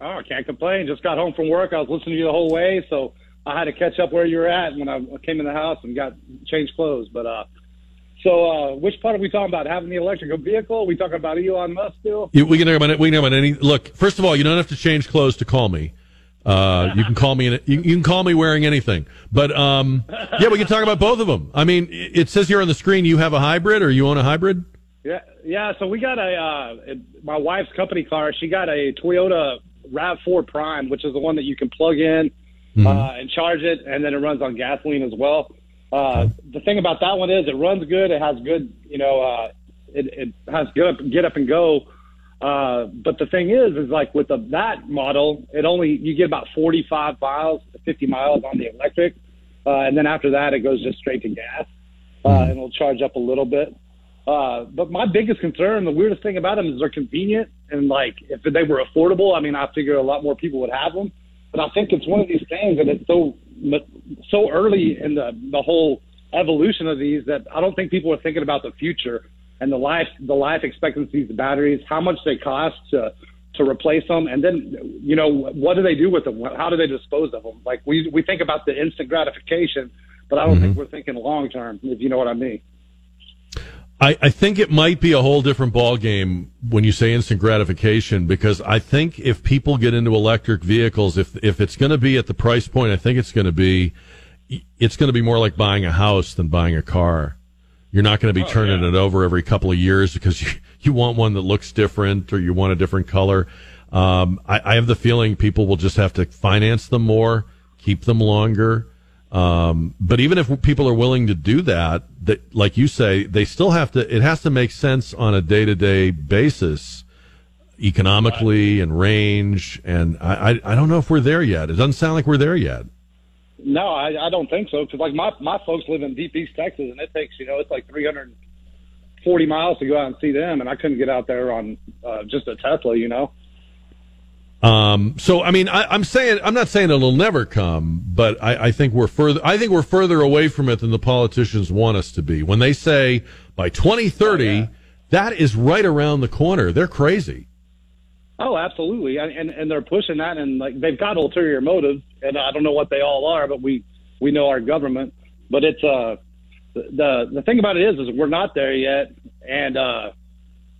Speaker 11: Oh, I can't complain. Just got home from work. I was listening to you the whole way, so I had to catch up where you were at when I came in the house and got changed clothes. But uh, so uh, which part are we talking about? Having the electric vehicle? Are we talking about Elon Musk still?
Speaker 2: We can talk about it. We can talk about any. Look, first of all, you don't have to change clothes to call me. Uh, you can call me. In, you, you, can call me wearing anything. But um, yeah, we can talk about both of them. I mean, it says here on the screen you have a hybrid, or you own a hybrid.
Speaker 11: Yeah, yeah. So we got a uh, my wife's company car. She got a Toyota Rav Four Prime, which is the one that you can plug in mm-hmm. uh, and charge it, and then it runs on gasoline as well. Uh, the thing about that one is it runs good. It has good, you know, uh, it, it has good get up and go. Uh, but the thing is, is like with the, that model, it only you get about 45 miles to 50 miles on the electric, uh, and then after that, it goes just straight to gas, uh, mm-hmm. and it'll charge up a little bit. Uh, but my biggest concern, the weirdest thing about them is they're convenient and like if they were affordable, I mean, I figure a lot more people would have them. But I think it's one of these things that it's so so early in the the whole evolution of these that I don't think people are thinking about the future and the life the life expectancies of batteries, how much they cost to to replace them, and then you know what do they do with them? How do they dispose of them? Like we we think about the instant gratification, but I don't mm-hmm. think we're thinking long term. If you know what I mean.
Speaker 2: I, I think it might be a whole different ball game when you say instant gratification because I think if people get into electric vehicles, if if it's going to be at the price point, I think it's going to be it's going to be more like buying a house than buying a car. You're not going to be oh, turning yeah. it over every couple of years because you, you want one that looks different or you want a different color. Um, I, I have the feeling people will just have to finance them more, keep them longer. Um, but even if people are willing to do that, that, like you say, they still have to, it has to make sense on a day to day basis, economically and range. And I, I, I, don't know if we're there yet. It doesn't sound like we're there yet.
Speaker 11: No, I, I don't think so. Cause like my, my folks live in deep East Texas and it takes, you know, it's like 340 miles to go out and see them. And I couldn't get out there on uh, just a Tesla, you know?
Speaker 2: Um, so I mean, I, am saying I'm not saying it'll never come, but I, I, think we're further. I think we're further away from it than the politicians want us to be. When they say by 2030, oh, yeah. that is right around the corner. They're crazy.
Speaker 11: Oh, absolutely, and and they're pushing that, and like they've got ulterior motives, and I don't know what they all are, but we we know our government. But it's uh the the thing about it is is we're not there yet, and uh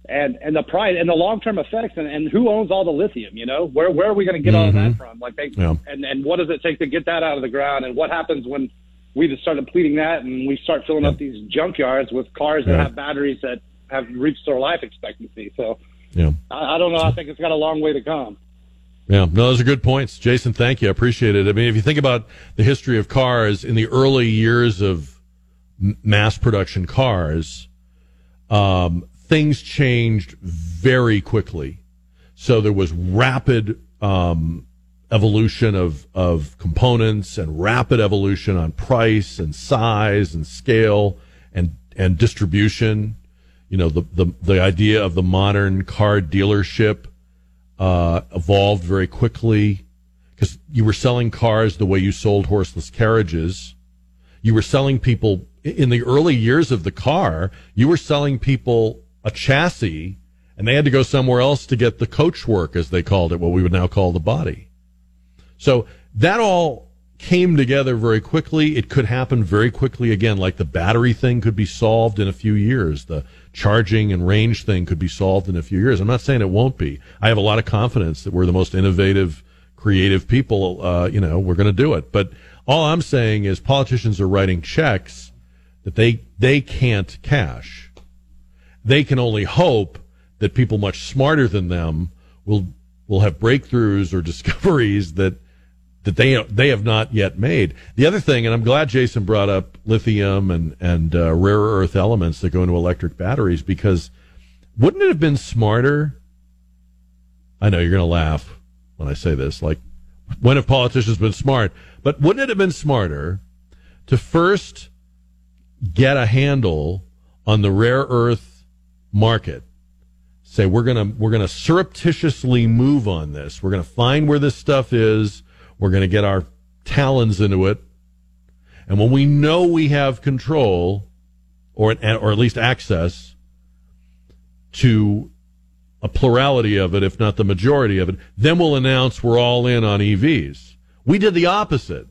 Speaker 11: and and the price and the long term effects and, and who owns all the lithium you know where where are we going to get mm-hmm. all of that mm-hmm. from like they yeah. and and what does it take to get that out of the ground and what happens when we just start depleting that and we start filling yeah. up these junkyards with cars that yeah. have batteries that have reached their life expectancy so yeah I, I don't know i think it's got a long way to come
Speaker 2: yeah, no, those are good points. Jason, thank you. I appreciate it. I mean, if you think about the history of cars in the early years of mass production cars, um, things changed very quickly. So there was rapid um, evolution of, of components and rapid evolution on price and size and scale and, and distribution. You know, the, the, the idea of the modern car dealership uh, evolved very quickly because you were selling cars the way you sold horseless carriages. You were selling people in the early years of the car, you were selling people a chassis and they had to go somewhere else to get the coach work, as they called it, what we would now call the body. So that all came together very quickly. It could happen very quickly again, like the battery thing could be solved in a few years. The charging and range thing could be solved in a few years. I'm not saying it won't be. I have a lot of confidence that we're the most innovative, creative people. Uh, you know, we're going to do it. But all I'm saying is politicians are writing checks that they they can't cash. They can only hope that people much smarter than them will will have breakthroughs or discoveries that that they they have not yet made. The other thing, and I'm glad Jason brought up lithium and and uh, rare earth elements that go into electric batteries because wouldn't it have been smarter? I know you're going to laugh when I say this. Like, when have politicians been smart? But wouldn't it have been smarter to first get a handle on the rare earth market. Say we're gonna we're gonna surreptitiously move on this. We're gonna find where this stuff is. We're gonna get our talons into it, and when we know we have control, or or at least access to a plurality of it, if not the majority of it, then we'll announce we're all in on EVs. We did the opposite.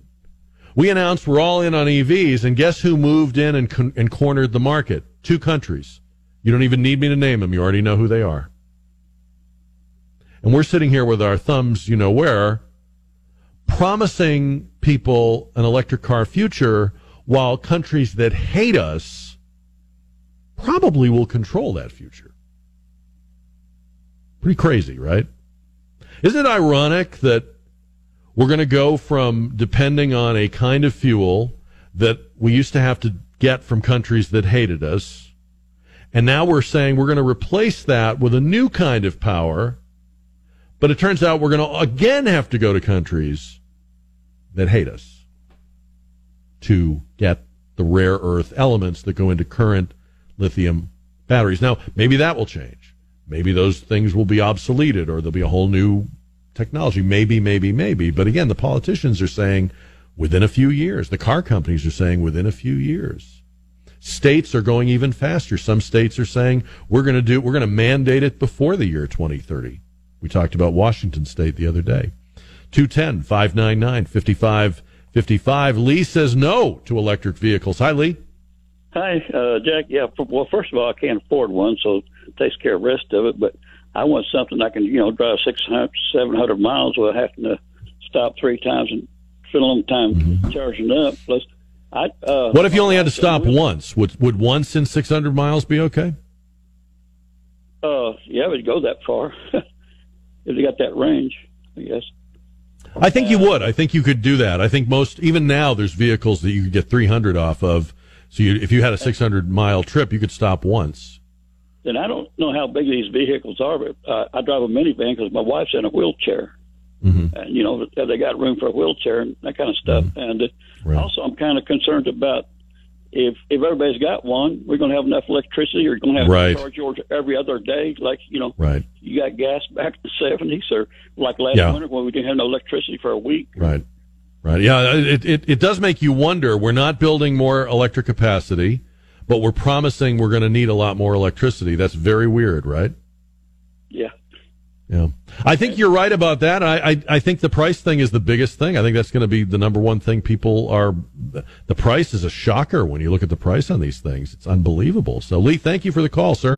Speaker 2: We announced we're all in on EVs, and guess who moved in and, con- and cornered the market? Two countries. You don't even need me to name them. You already know who they are. And we're sitting here with our thumbs, you know where, promising people an electric car future while countries that hate us probably will control that future. Pretty crazy, right? Isn't it ironic that we're going to go from depending on a kind of fuel that we used to have to get from countries that hated us. And now we're saying we're going to replace that with a new kind of power. But it turns out we're going to again have to go to countries that hate us to get the rare earth elements that go into current lithium batteries. Now, maybe that will change. Maybe those things will be obsoleted or there'll be a whole new technology. Maybe, maybe, maybe. But again, the politicians are saying within a few years. The car companies are saying within a few years. States are going even faster. Some states are saying we're going to do, we're going to mandate it before the year 2030. We talked about Washington State the other day. 210 599 5555. Lee says no to electric vehicles. Hi, Lee.
Speaker 12: Hi, uh, Jack. Yeah, well, first of all, I can't afford one, so it takes care of the rest of it. But I want something I can, you know, drive 600, 700 miles without having to stop three times and spend a long time mm-hmm. charging up. Plus, I. Uh,
Speaker 2: what if you only had to stop once? Would would once in 600 miles be okay?
Speaker 12: Uh, yeah, it would go that far if they got that range. I guess.
Speaker 2: I think you would. I think you could do that. I think most, even now, there's vehicles that you could get 300 off of. So you, if you had a 600 mile trip, you could stop once
Speaker 12: then I don't know how big these vehicles are, but uh, I drive a minivan because my wife's in a wheelchair. Mm-hmm. And, you know, they got room for a wheelchair and that kind of stuff. Mm-hmm. And uh, right. also, I'm kind of concerned about if if everybody's got one, we're going to have enough electricity. You're going to have right. to charge yours every other day. Like, you know,
Speaker 2: right.
Speaker 12: you got gas back in the 70s or like last yeah. winter when we didn't have no electricity for a week.
Speaker 2: Right. Right. Yeah. It, it, it does make you wonder. We're not building more electric capacity but we're promising we're going to need a lot more electricity. That's very weird, right?
Speaker 12: Yeah.
Speaker 2: Yeah. I think you're right about that. I, I, I think the price thing is the biggest thing. I think that's going to be the number one thing people are. The price is a shocker when you look at the price on these things. It's unbelievable. So, Lee, thank you for the call, sir.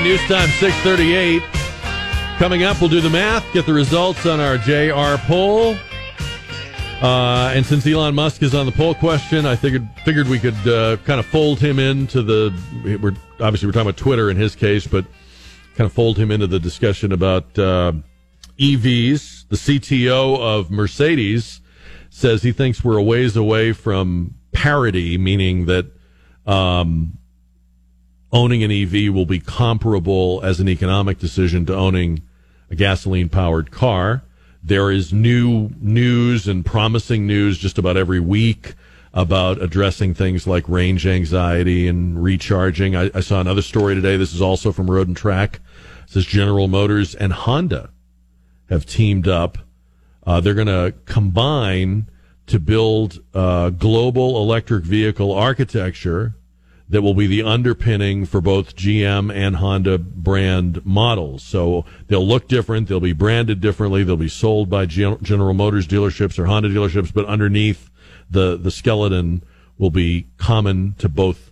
Speaker 2: News Time 638. Coming up, we'll do the math, get the results on our JR poll. Uh, and since Elon Musk is on the poll question, I figured figured we could uh, kind of fold him into the. We're obviously we're talking about Twitter in his case, but kind of fold him into the discussion about uh, EVs. The CTO of Mercedes says he thinks we're a ways away from parity, meaning that um, owning an EV will be comparable as an economic decision to owning a gasoline powered car. There is new news and promising news just about every week about addressing things like range anxiety and recharging. I, I saw another story today. This is also from Road and Track. It says General Motors and Honda have teamed up. Uh, they're going to combine to build a global electric vehicle architecture that will be the underpinning for both GM and Honda brand models. So they'll look different, they'll be branded differently, they'll be sold by General Motors dealerships or Honda dealerships, but underneath the the skeleton will be common to both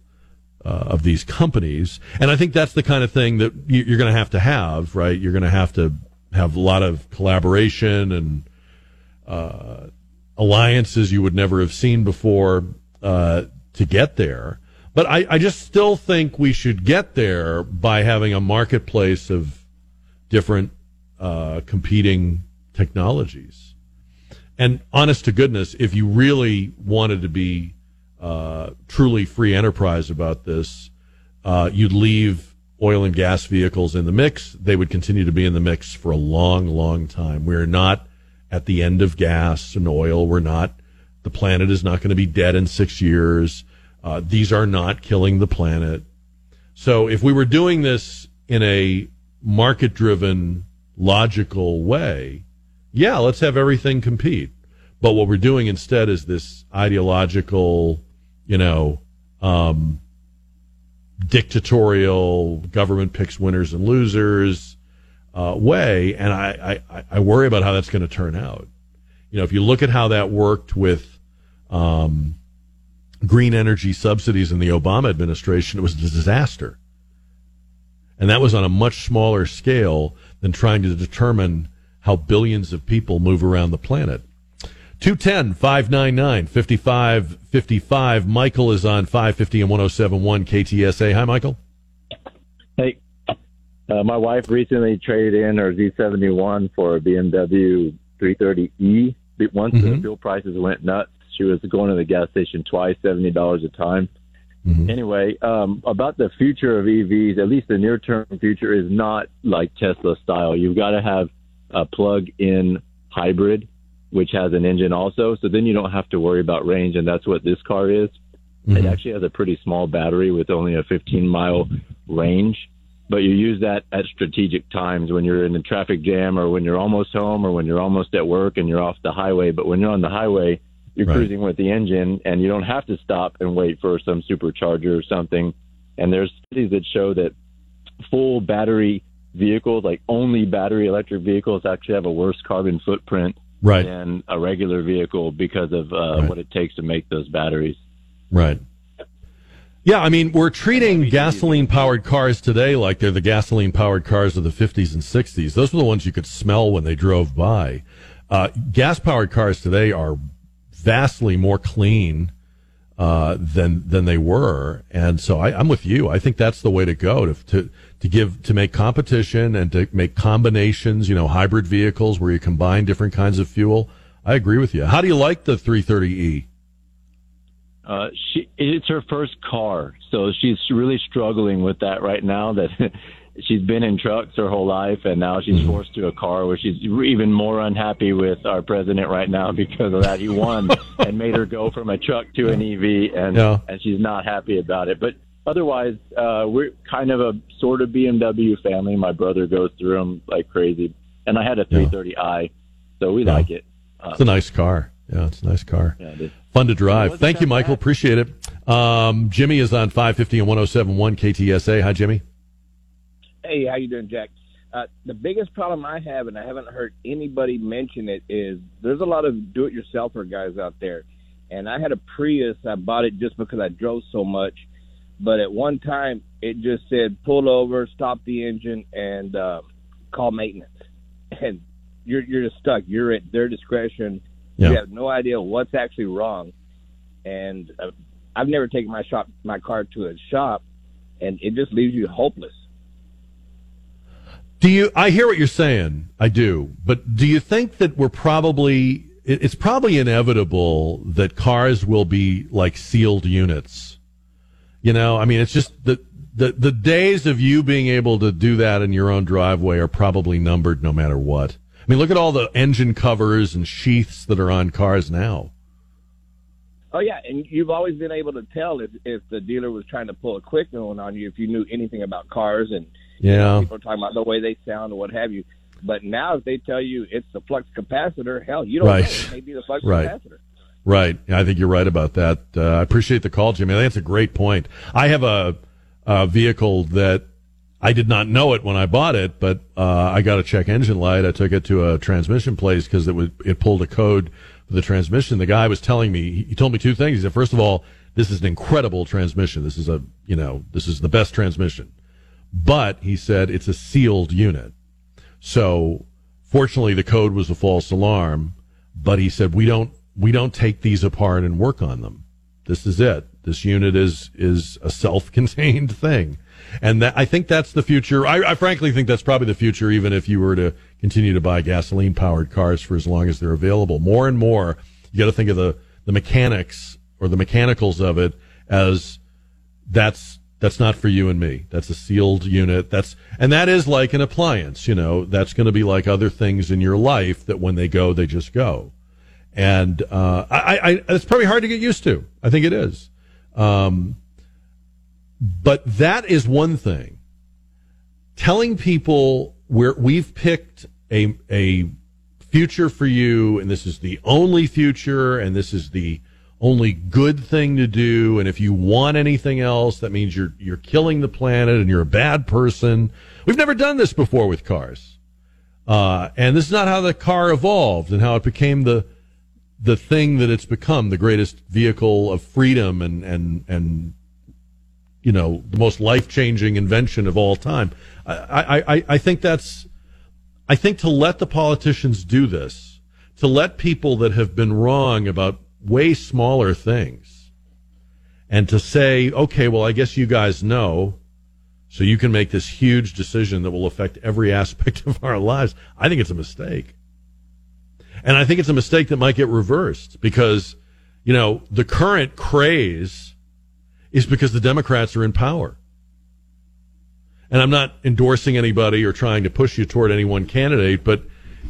Speaker 2: uh, of these companies. And I think that's the kind of thing that you're going to have to have, right? You're going to have to have a lot of collaboration and uh, alliances you would never have seen before uh, to get there. But I, I just still think we should get there by having a marketplace of different uh, competing technologies. And honest to goodness, if you really wanted to be uh, truly free enterprise about this, uh, you'd leave oil and gas vehicles in the mix. They would continue to be in the mix for a long, long time. We're not at the end of gas and oil. We're not, the planet is not going to be dead in six years. Uh, these are not killing the planet. So if we were doing this in a market driven, logical way, yeah, let's have everything compete. But what we're doing instead is this ideological, you know, um, dictatorial government picks winners and losers uh, way, and I, I, I worry about how that's going to turn out. You know, if you look at how that worked with um, green energy subsidies in the Obama administration, it was a disaster. And that was on a much smaller scale than trying to determine how billions of people move around the planet. 210 599 5555. Michael is on 550 and 1071 KTSA. Hi, Michael.
Speaker 13: Hey. Uh, my wife recently traded in her Z71 for a BMW 330e. Once mm-hmm. the fuel prices went nuts, she was going to the gas station twice, seventy dollars a time. Mm-hmm. Anyway, um, about the future of EVs, at least the near term future is not like Tesla style. You've got to have a plug in hybrid, which has an engine also. So then you don't have to worry about range. And that's what this car is. Mm-hmm. It actually has a pretty small battery with only a 15 mile range, but you use that at strategic times when you're in a traffic jam or when you're almost home or when you're almost at work and you're off the highway. But when you're on the highway, you're right. cruising with the engine and you don't have to stop and wait for some supercharger or something. And there's studies that show that full battery vehicles, like only battery electric vehicles, actually have a worse carbon footprint
Speaker 2: right.
Speaker 13: than a regular vehicle because of uh, right. what it takes to make those batteries.
Speaker 2: Right. Yeah, I mean, we're treating gasoline powered cars today like they're the gasoline powered cars of the 50s and 60s. Those were the ones you could smell when they drove by. Uh, gas powered cars today are vastly more clean uh, than than they were, and so I, am with you. I think that's the way to go to, to to give to make competition and to make combinations. You know, hybrid vehicles where you combine different kinds of fuel. I agree with you. How do you like the 330e?
Speaker 13: Uh, she it's her first car, so she's really struggling with that right now. That she's been in trucks her whole life, and now she's mm-hmm. forced to a car where she's even more unhappy with our president right now because of that. He won and made her go from a truck to an EV, and yeah. and she's not happy about it. But otherwise, uh, we're kind of a sort of BMW family. My brother goes through them like crazy, and I had a 330i, so we yeah. like it.
Speaker 2: Um, it's a nice car. Yeah, it's a nice car. Yeah, Fun to drive. Thank you, Michael. Bad. Appreciate it. Um, Jimmy is on 550 and 1071 KTSA. Hi, Jimmy.
Speaker 14: Hey, how you doing, Jack? Uh, the biggest problem I have, and I haven't heard anybody mention it, is there's a lot of do-it-yourselfer guys out there. And I had a Prius. I bought it just because I drove so much. but at one time it just said pull over, stop the engine, and uh, call maintenance, and you're you're just stuck. You're at their discretion.
Speaker 2: Yeah.
Speaker 14: You have no idea what's actually wrong, and uh, I've never taken my shop my car to a shop, and it just leaves you hopeless.
Speaker 2: Do you? I hear what you're saying. I do, but do you think that we're probably? It's probably inevitable that cars will be like sealed units. You know, I mean, it's just the the the days of you being able to do that in your own driveway are probably numbered, no matter what. I mean, look at all the engine covers and sheaths that are on cars now.
Speaker 14: Oh yeah, and you've always been able to tell if if the dealer was trying to pull a quick one on you if you knew anything about cars and you know,
Speaker 2: Yeah.
Speaker 14: people are talking about the way they sound or what have you. But now if they tell you it's the flux capacitor, hell, you don't
Speaker 2: Right.
Speaker 14: know. It may be the flux
Speaker 2: Right.
Speaker 14: capacitor.
Speaker 2: Right. I think you're right about that. Uh, I appreciate the call, Jimmy. I think that's a great point. I have a, a vehicle that I did not know it when I bought it, but uh, I got a check engine light. I took it to a transmission place because it was it pulled a code for the transmission. The guy was telling me he told me two things. He said, first of all, this is an incredible transmission. This is a you know this is the best transmission, but he said it's a sealed unit. So fortunately, the code was a false alarm. But he said we don't we don't take these apart and work on them. This is it. This unit is is a self-contained thing, and that I think that's the future. I, I frankly think that's probably the future, even if you were to continue to buy gasoline-powered cars for as long as they're available. More and more, you got to think of the the mechanics or the mechanicals of it as that's that's not for you and me. That's a sealed unit. That's and that is like an appliance. You know, that's going to be like other things in your life that when they go, they just go. And uh, I, I, it's probably hard to get used to. I think it is. Um, but that is one thing. Telling people where we've picked a a future for you, and this is the only future, and this is the only good thing to do. And if you want anything else, that means you're you're killing the planet and you're a bad person. We've never done this before with cars, uh, and this is not how the car evolved and how it became the the thing that it's become, the greatest vehicle of freedom and and and you know the most life changing invention of all time. I, I I think that's I think to let the politicians do this, to let people that have been wrong about way smaller things, and to say, okay, well, I guess you guys know, so you can make this huge decision that will affect every aspect of our lives. I think it's a mistake. And I think it's a mistake that might get reversed because, you know, the current craze is because the Democrats are in power. And I'm not endorsing anybody or trying to push you toward any one candidate, but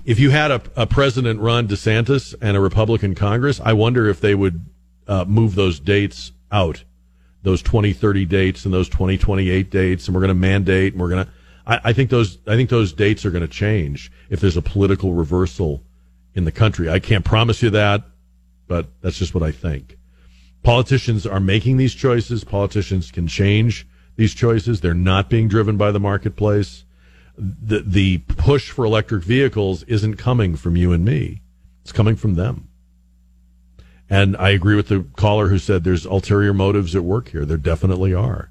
Speaker 2: if you had a, a President Ron DeSantis and a Republican Congress, I wonder if they would uh, move those dates out, those 2030 dates and those 2028 dates, and we're going to mandate and we're going to. I, think those I think those dates are going to change if there's a political reversal in the country. I can't promise you that, but that's just what I think. Politicians are making these choices. Politicians can change these choices. They're not being driven by the marketplace. The the push for electric vehicles isn't coming from you and me. It's coming from them. And I agree with the caller who said there's ulterior motives at work here. There definitely are.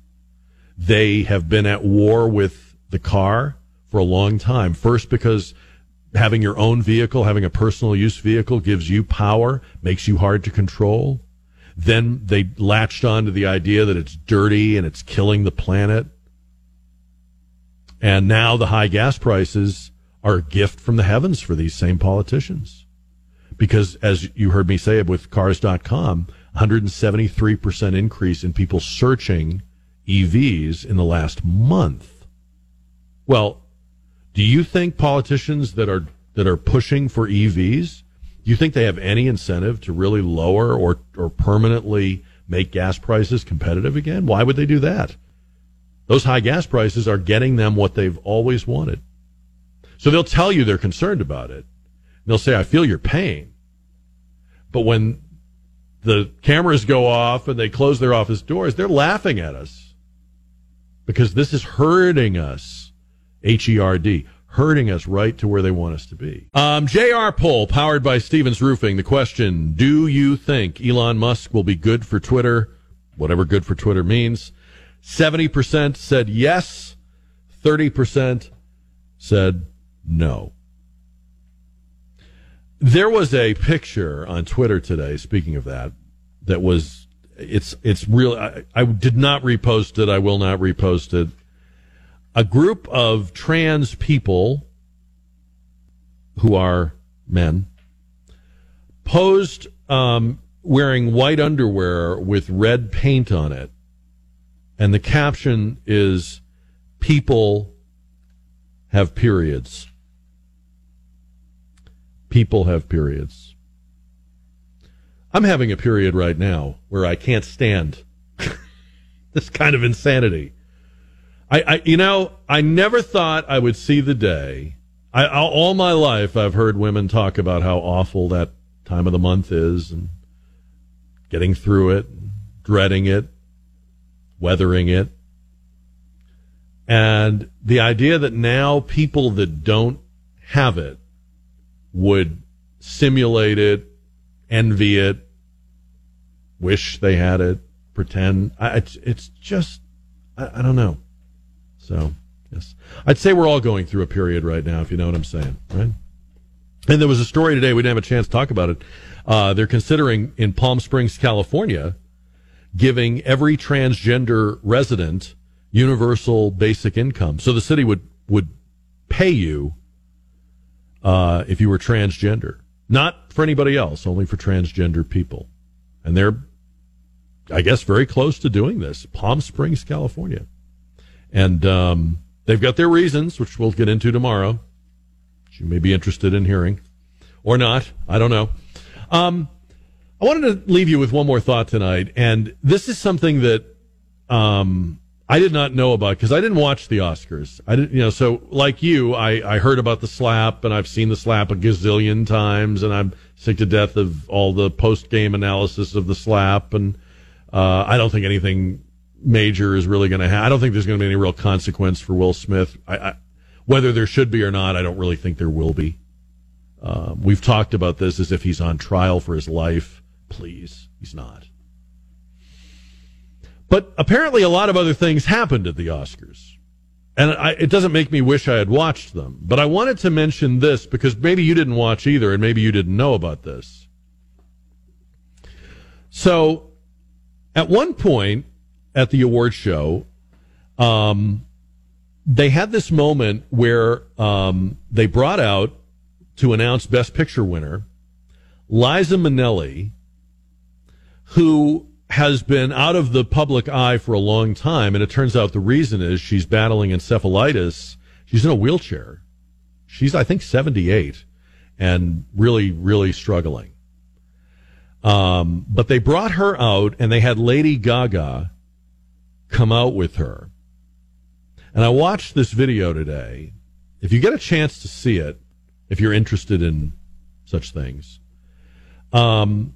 Speaker 2: They have been at war with the car for a long time. First, because having your own vehicle, having a personal use vehicle gives you power, makes you hard to control. Then they latched on to the idea that it's dirty and it's killing the planet. And now the high gas prices are a gift from the heavens for these same politicians. Because as you heard me say with cars.com, 173% increase in people searching EVs in the last month. Well, do you think politicians that are that are pushing for EVs, do you think they have any incentive to really lower or or permanently make gas prices competitive again? Why would they do that? Those high gas prices are getting them what they've always wanted. So they'll tell you they're concerned about it. They'll say, I feel your pain. But when the cameras go off and they close their office doors, they're laughing at us because this is hurting us. H E R D, hurting us right to where they want us to be. Um, JR poll powered by Stevens Roofing. The question Do you think Elon Musk will be good for Twitter? Whatever good for Twitter means. 70% said yes, 30% said no. There was a picture on Twitter today, speaking of that, that was it's it's real I, I did not repost it, I will not repost it. A group of trans people who are men posed um, wearing white underwear with red paint on it. And the caption is People have periods. People have periods. I'm having a period right now where I can't stand this kind of insanity. I, I, you know, I never thought I would see the day. I, all my life, I've heard women talk about how awful that time of the month is and getting through it, dreading it, weathering it. And the idea that now people that don't have it would simulate it, envy it, wish they had it, pretend. I, it's, it's just, I, I don't know. So, yes. I'd say we're all going through a period right now, if you know what I'm saying, right? And there was a story today, we didn't have a chance to talk about it. Uh, they're considering in Palm Springs, California, giving every transgender resident universal basic income. So the city would, would pay you uh, if you were transgender. Not for anybody else, only for transgender people. And they're, I guess, very close to doing this. Palm Springs, California. And um, they've got their reasons, which we'll get into tomorrow you may be interested in hearing, or not. I don't know. Um, I wanted to leave you with one more thought tonight, and this is something that um, I did not know about because I didn't watch the Oscars. I didn't, you know. So, like you, I, I heard about the slap, and I've seen the slap a gazillion times, and I'm sick to death of all the post game analysis of the slap, and uh, I don't think anything major is really going to happen. I don't think there's going to be any real consequence for Will Smith. I, I, whether there should be or not, I don't really think there will be. Uh, we've talked about this as if he's on trial for his life. Please, he's not. But apparently, a lot of other things happened at the Oscars. And I, it doesn't make me wish I had watched them. But I wanted to mention this because maybe you didn't watch either, and maybe you didn't know about this. So, at one point at the award show, um, they had this moment where um, they brought out to announce Best Picture winner Liza Minnelli, who has been out of the public eye for a long time, and it turns out the reason is she's battling encephalitis. She's in a wheelchair. She's, I think, 78 and really, really struggling. Um, but they brought her out and they had Lady Gaga come out with her. And I watched this video today. If you get a chance to see it, if you're interested in such things, um,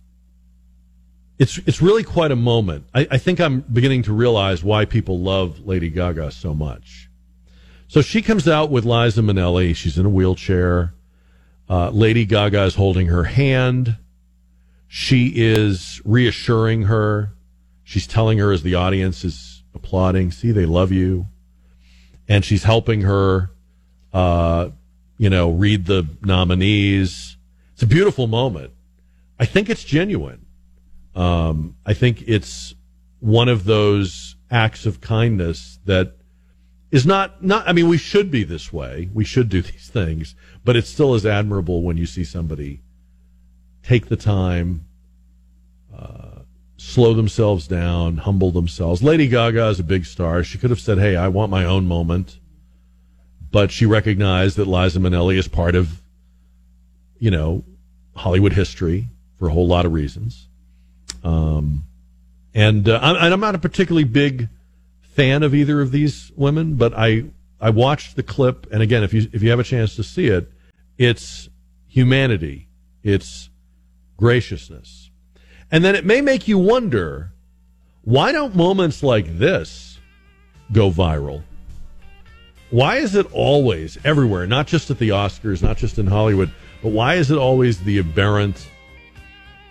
Speaker 2: it's it's really quite a moment. I, I think I'm beginning to realize why people love Lady Gaga so much. So she comes out with Liza Minnelli. She's in a wheelchair. Uh, Lady Gaga is holding her hand. She is reassuring her. She's telling her as the audience is applauding, see, they love you and she's helping her, uh, you know, read the nominees. It's a beautiful moment. I think it's genuine. Um, I think it's one of those acts of kindness that is not not. I mean, we should be this way. We should do these things, but it still is admirable when you see somebody take the time. Uh, slow themselves down, humble themselves. Lady Gaga is a big star. She could have said, "Hey, I want my own moment," but she recognized that Liza Minnelli is part of, you know, Hollywood history for a whole lot of reasons. Um, and uh, I'm, I'm not a particularly big fan of either of these women, but I I watched the clip, and again, if you if you have a chance to see it, it's humanity, it's graciousness. And then it may make you wonder why don't moments like this go viral? Why is it always everywhere, not just at the Oscars, not just in Hollywood, but why is it always the aberrant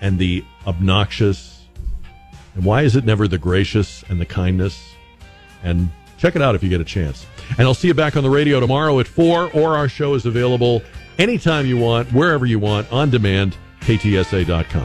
Speaker 2: and the obnoxious? And why is it never the gracious and the kindness? and check it out if you get a chance. And I'll see you back on the radio tomorrow at 4, or our show is available anytime you want, wherever you want, on demand, ktsa.com.